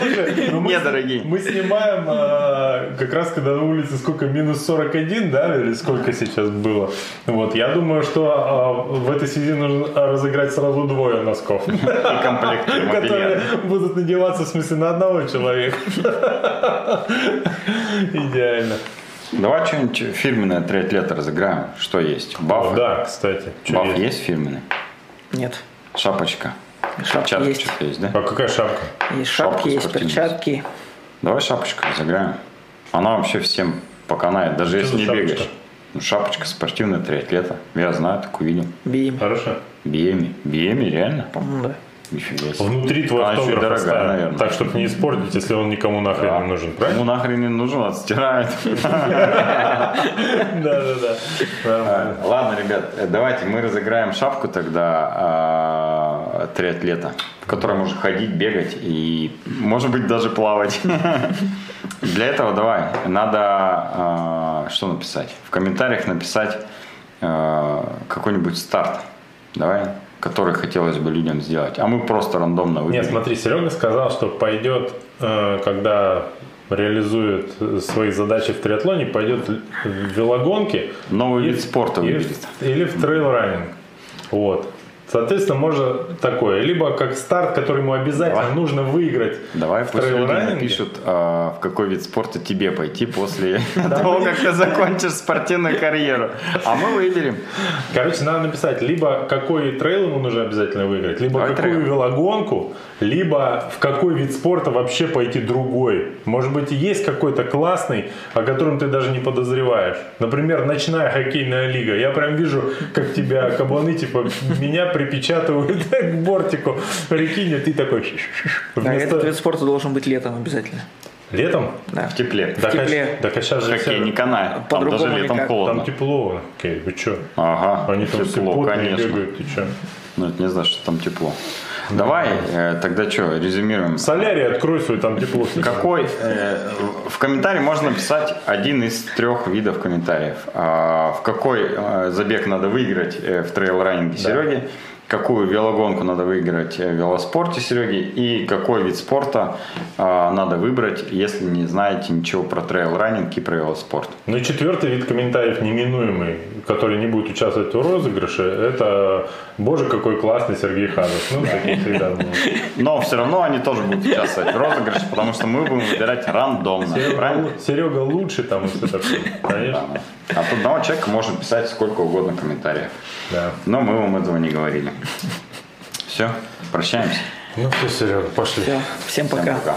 Ну, Недорогие. мы снимаем э, как раз когда на улице сколько минус 41, да, или сколько сейчас было. Вот, я думаю, что э, в этой связи нужно разыграть сразу двое носков, И комплекты которые будут надеваться в смысле на одного человека. Идеально. Давай что-нибудь фирменное триатлета разыграем. Что есть? Баф? Да, кстати. Баф есть? есть фирменный? Нет. Шапочка? Перчатка есть. есть, да? А какая шапка? Есть Шапку шапки, есть спортивную. перчатки. Давай шапочку разыграем. Она вообще всем поканает, даже если за не шапочка? бегаешь. Ну, шапочка спортивная триатлета. Я знаю, так увидел. Бим. Хорошо. Биеми. Биеми, реально? По-моему, да. Нифига себе. Внутри твой Она автограф дорогая, оставим. наверное. Так, чтобы не испортить, если он никому нахрен Да. не нужен, Ему правильно? нахрен не нужен, отстирает. Да, да, да. А, Ладно, ребят, э, давайте мы разыграем шапку тогда а, триатлета, в которой можно ходить, бегать и, может быть, даже плавать. Для этого давай, надо а, что написать? В комментариях написать какой-нибудь старт. Давай, который хотелось бы людям сделать. А мы просто рандомно Нет, выберем. смотри, Серега сказал, что пойдет, э, когда реализует свои задачи в триатлоне, пойдет в велогонки Новый и- вид спорта или, выберет. в- или в трейл-раннинг. Вот. Соответственно, можно такое. Либо как старт, который ему обязательно Давай. нужно выиграть Давай в пусть люди напишут, а, в какой вид спорта тебе пойти после того, как ты закончишь спортивную карьеру. А мы выберем. Короче, надо написать, либо какой трейл ему нужно обязательно выиграть, либо какую велогонку, либо в какой вид спорта вообще пойти другой. Может быть, и есть какой-то классный, о котором ты даже не подозреваешь. Например, ночная хоккейная лига. Я прям вижу, как тебя кабланы, типа, меня припечатывают к бортику. Прикинь, ты такой... Да, вместо- этот вид спорта должен быть летом обязательно. Летом? Да. В тепле. Да, тепле. Да, сейчас же Хоккей все- не канает. Там даже летом никак. холодно. Там тепло. Окей, вы чё? Ага, Они там тепло, конечно. бегают, ты чё? Ну, это не знаю, что там тепло. Давай э, тогда что, резюмируем. Солярий открой свой, там тепло. Какой э, в комментарии можно написать один из трех видов комментариев. А, в какой э, забег надо выиграть в трейл-раннинге Сереги, какую велогонку надо выиграть э, в велоспорте Сереги и какой вид спорта а, надо выбрать, если не знаете ничего про трейл-раннинг и про велоспорт. Ну и четвертый вид комментариев неминуемый, который не будет участвовать в розыгрыше, это «Боже, какой классный Сергей Хазов». Ну, такие всегда. Но все равно они тоже будут участвовать в розыгрыше, потому что мы будем выбирать рандомно. Серега, Правильно? Серега лучше там и все такое. Конечно. От одного человека можно писать сколько угодно комментариев. Да. Но мы вам этого не говорили. Все, прощаемся. Ну все, Серега, пошли. Все. Всем Всем пока. пока.